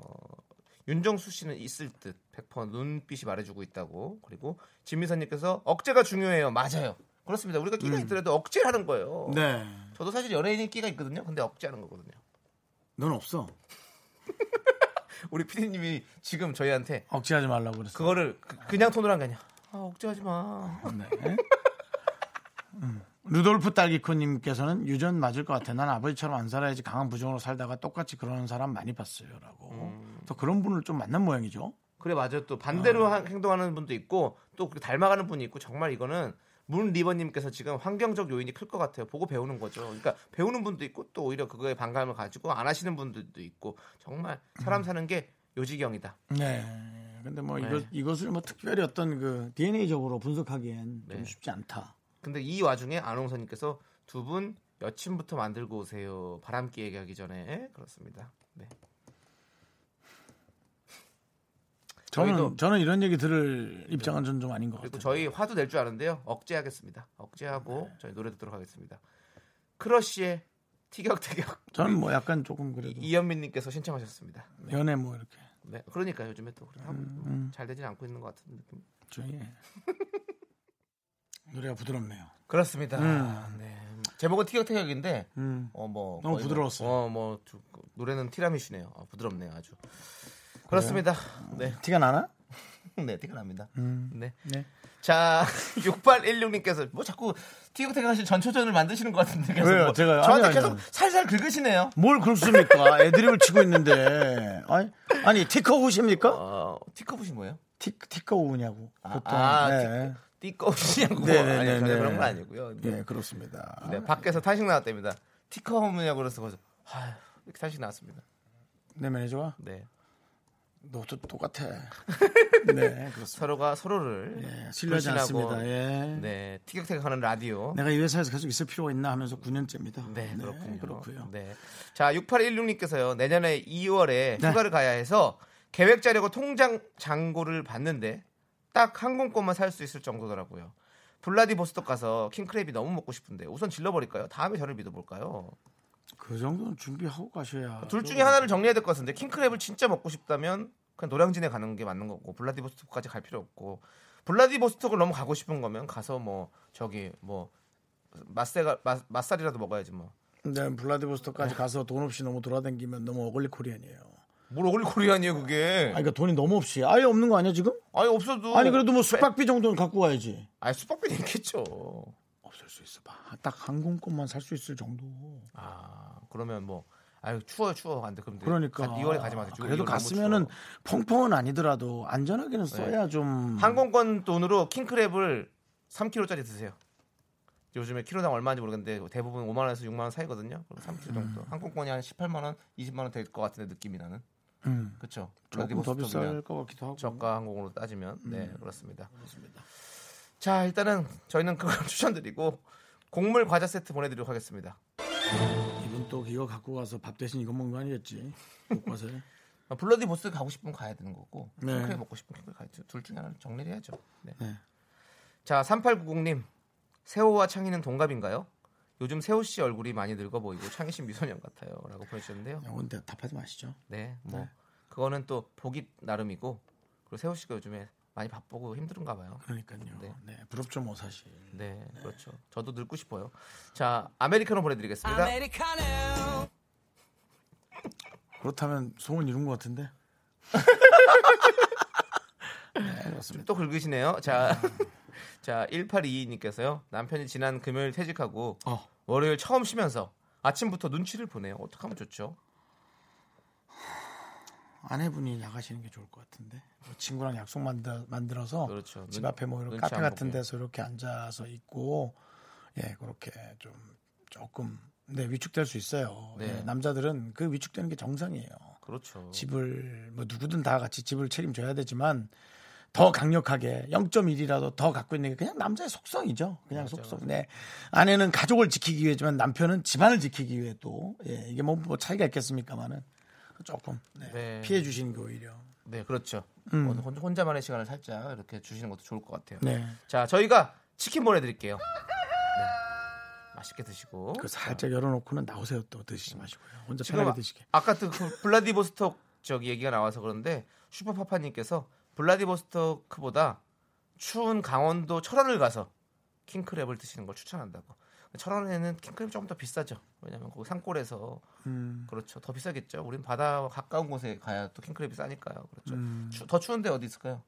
윤정수 씨는 있을 듯 100% 눈빛이 말해주고 있다고. 그리고 진미선님께서 억제가 중요해요. 맞아요. 그렇습니다. 우리가 끼가 있더라도 억제를 하는 거예요. 음. 네. 저도 사실 연예인이 끼가 있거든요. 근데 억제하는 거거든요. 넌 없어. 우리 피디님이 지금 저희한테 억지하지 말라고 그랬어. 그거를 그, 냥 톤으로 한게 아니야. 아, 억제하지 마. 네. 음. 루돌프 딸기코님께서는 유전 맞을 것 같아. 난 아버지처럼 안 살아야지 강한 부정으로 살다가 똑같이 그러는 사람 많이 봤어요라고. 음. 또 그런 분을 좀 만난 모양이죠. 그래 맞아요. 또 반대로 하- 행동하는 분도 있고 또 닮아가는 분이 있고 정말 이거는 문 리버님께서 지금 환경적 요인이 클 것 같아요. 보고 배우는 거죠. 그러니까 배우는 분도 있고 또 오히려 그거에 반감을 가지고 안 하시는 분들도 있고 정말 사람 사는 게 요지경이다. 네. 근데 뭐 네. 이것, 이것을 뭐 특별히 어떤 그 DNA적으로 분석하기엔 네. 좀 쉽지 않다. 근데 이 와중에 안홍선님께서 두 분 여친부터 만들고 오세요. 바람기 얘기하기 전에 그렇습니다. 네. 저는 저희도- 저는 이런 얘기 들을 입장은 전좀 아닌 것 그리고 같아요. 저희 화도 낼 줄 아는데요. 억제하겠습니다. 억제하고 저희 노래 듣도록 하겠습니다. 크러쉬의 티격태격 저는 뭐 약간 조금 그래도 이현민님께서 신청하셨습니다. 연애 뭐 이렇게 네, 그러니까 요즘에 또 그렇게 하고 음. 잘 되진 않고 있는 것 같은 느낌. 저희 노래가 부드럽네요. 그렇습니다. 음. 네. 제목은 티격태격인데 음. 어뭐 너무 부드러웠어 요. 어뭐 노래는 티라미슈네요. 어, 부드럽네요, 아주. 그렇습니다. 네, 티가 나나? 네 티가 납니다. 음. 네. 네. 자, 6816님께서 뭐 자꾸 티격태격 하실 전초전을 만드시는 것 같은데 계속 왜요? 뭐 제가- 저한테 아니요, 계속 아니요. 살살 긁으시네요. 뭘 긁습니까? 애드립을 치고 있는데. 아니, 아니 띠꺼우십니까? 어, 띠꺼우신 거예요? 띠, 띠꺼우냐고. 아, 보통. 아, 네. 띠꺼우시냐고. 네, 네, 아니, 네, 전혀 네. 그런 건 아니고요. 네. 예, 그렇습니다. 네, 밖에서 탄식 나왔답니다. 띠꺼우냐고 그래서 거기서 아휴, 이렇게 탄식 나왔습니다. 내 매니저가 네. 너도 똑같아. 네, 그렇습니다. 서로가 서로를 예, 신뢰하지 않습니다. 예. 네, 티격태격하는 라디오. 내가 이 회사에서 계속 있을 필요가 있나 하면서 9년째입니다. 네, 그렇군요. 그렇고요. 네. 자, 6816님께서요. 내년에 2월에 네. 휴가를 가야 해서 계획 자료고 통장 잔고를 봤는데 딱 항공권만 살 수 있을 정도더라고요. 블라디보스톡 가서 킹크랩이 너무 먹고 싶은데 우선 질러버릴까요? 다음에 저를 믿어볼까요? 그 정도는 준비하고 가셔야. 둘 중에 하나를 정리해야 될 것 같은데 킹크랩을 진짜 먹고 싶다면 그냥 노량진에 가는 게 맞는 거고 블라디보스톡까지 갈 필요 없고 블라디보스톡을 너무 가고 싶은 거면 가서 뭐 저기 뭐 맛세가 맛, 맛살이라도 먹어야지 뭐. 네, 블라디보스토크까지 가서 돈 없이 너무 돌아다니면 너무 ugly Korean이에요. 뭘 ugly Korean이에요 그게? 아니, 그러니까 돈이 너무 없이 아예 없는 거 아니야 지금? 아니 없어도 아니 그래도 뭐 숙박비 정도는 갖고 가야지. 아니 숙박비는 있겠죠. 없을 수 있어 봐. 딱 항공권만 살 수 있을 정도. 아 그러면 뭐 아유 추워 추워 안돼 그럼 그러니까 2월에 가지 마세요. 그래도 2월 너무 갔으면은. 펑펑은 아니더라도 안전하게는 써야 좀. 항공권 돈으로 킹크랩을 3kg짜리 드세요. 요즘에 키로당 얼마인지 모르겠는데 대부분 5만 원에서 6만 원 사이거든요. 그럼 3kg 정도. 항공권이 한 18만 원, 20만 원 될 것 같은데 느낌이 나는. 음. 그렇죠. 조금 더 비쌀 것 같기도 하고. 저가 항공으로 따지면 네 음. 그렇습니다. 자 일단은 저희는 그걸 추천드리고 곡물 과자 세트 보내드리도록 하겠습니다. 이분 또 이거 갖고 가서 밥 대신 이거 먹는 거 아니겠지? 곳곳에. 아, 블러디 보스 가고 싶으면 가야 되는 거고 네. 킹크랩 먹고 싶으면 킹크랩 가야 돼둘 중에 하나를 정리를 해야죠. 네. 네. 자 3890님 세호와 창희는 동갑인가요? 요즘 세호 씨 얼굴이 많이 늙어 보이고 창희 씨 미소년 같아요라고 보내주셨는데요. 이건 대- 답하지 마시죠. 네, 뭐 네. 그거는 또 보기 나름이고 그리고 세호 씨가 요즘에 많이 바쁘고 힘든가 봐요. 그러니까요. 네. 네. 부럽죠 뭐 사실. 네, 그렇죠. 저도 늙고 싶어요. 자, 아메리카노 보내드리겠습니다. 그렇다면 소원 이룬 것 같은데. 네, 그렇습니다. 또 긁으시네요. 자, 자, 1822님께서요. 남편이 지난 금요일 퇴직하고 어. 월요일 처음 쉬면서 아침부터 눈치를 보내요. 어떻게 하면 좋죠? 아내분이 나가시는 게 좋을 것 같은데 뭐 친구랑 약속 만들, 만들어서 그렇죠. 집 눈- 앞에 뭐 이런 카페 안 같은. 데서 이렇게 앉아서 있고 예 그렇게 좀 조금 네 위축될 수 있어요. 네. 예, 남자들은 그 위축되는 게 정상이에요. 그렇죠. 집을 뭐 누구든 다 같이 집을 책임져야 되지만 더 강력하게 0.1이라도 더 갖고 있는 게 그냥 남자의 속성이죠. 그냥 맞아, 속성. 맞아. 네. 아내는 가족을 지키기 위해지만 남편은 집안을 지키기 위해 또 예, 이게 뭐, 뭐 차이가 있겠습니까만은 조금 네, 네. 피해 주시는 게 오히려 네, 그렇죠. 음. 혼- 혼자만의 시간을 살짝 이렇게 주시는 것도 좋을 것 같아요. 네. 자, 저희가 치킨 보내드릴게요. 네. 맛있게 드시고. 그 살짝 열어놓고는 나오세요 또 드시지 마시고요. 혼자 편하게 드시게. 아까 그 블라디보스토크 저기 얘기가 나와서 그런데 슈퍼파파님께서 블라디보스토크보다 추운 강원도 철원을 가서 킹크랩을 드시는 걸 추천한다고. 철원에는 킹크랩 조금 더 비싸죠. 왜냐면 거기 산골에서 음. 그렇죠. 더 비싸겠죠. 우린 바다 가까운 곳에 가야 또 킹크랩이 싸니까요. 그렇죠. 음. 추- 더 추운데 어디 있을까요?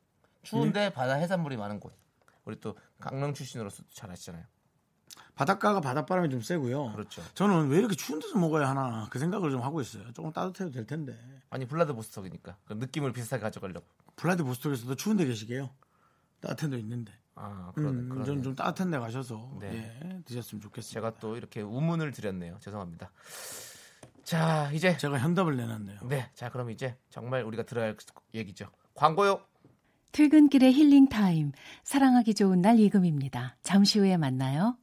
추운데 바다 해산물이 많은 곳. 우리 또 강릉 출신으로서 잘 아시잖아요. 바닷가가 바닷바람이 좀 세고요. 그렇죠. 저는 왜 이렇게 추운 데서 먹어야 하나 그 생각을 좀 하고 있어요. 조금 따뜻해도 될 텐데. 아니 블라디보스토크니까 그 느낌을 비슷하게 가져가려고. 블라디보스톡에서도 추운 데 계시게요. 따뜻한 데 있는데. 아, 그러네. 음, 그러네. 좀, 좀 따뜻한 데 가셔서 네. 예, 드셨으면 좋겠습니다. 제가 또 이렇게 우문을 드렸네요. 죄송합니다. 자, 이제 제가 현답을 내놨네요. 네, 자 그럼 이제 정말 우리가 들어야 할 얘기죠. 광고요. 퇴근길의 힐링 타임. 사랑하기 좋은 날 이금희입니다. 잠시 후에 만나요.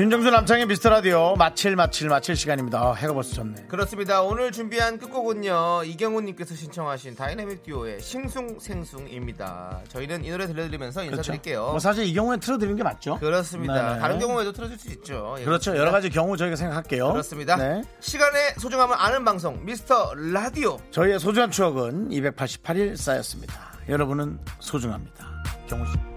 윤정수 남창희의 미스터 라디오 마칠 마칠 마칠 시간입니다. 아, 해가 벌써 졌네. 그렇습니다. 오늘 준비한 끝곡은요. 이경훈님께서 신청하신 다이내믹 듀오의 싱숭생숭입니다. 저희는 이 노래 들려드리면서 인사드릴게요. 뭐 사실 이 경우에 틀어드리는 게 맞죠? 그렇습니다. 네네. 다른 경우에도 틀어줄 수 있죠. 예, 그렇죠. 여러 가지 경우 저희가 생각할게요. 그렇습니다. 네. 시간의 소중함을 아는 방송 미스터 라디오. 저희의 소중한 추억은 288일 쌓였습니다. 여러분은 소중합니다. 경우 씨.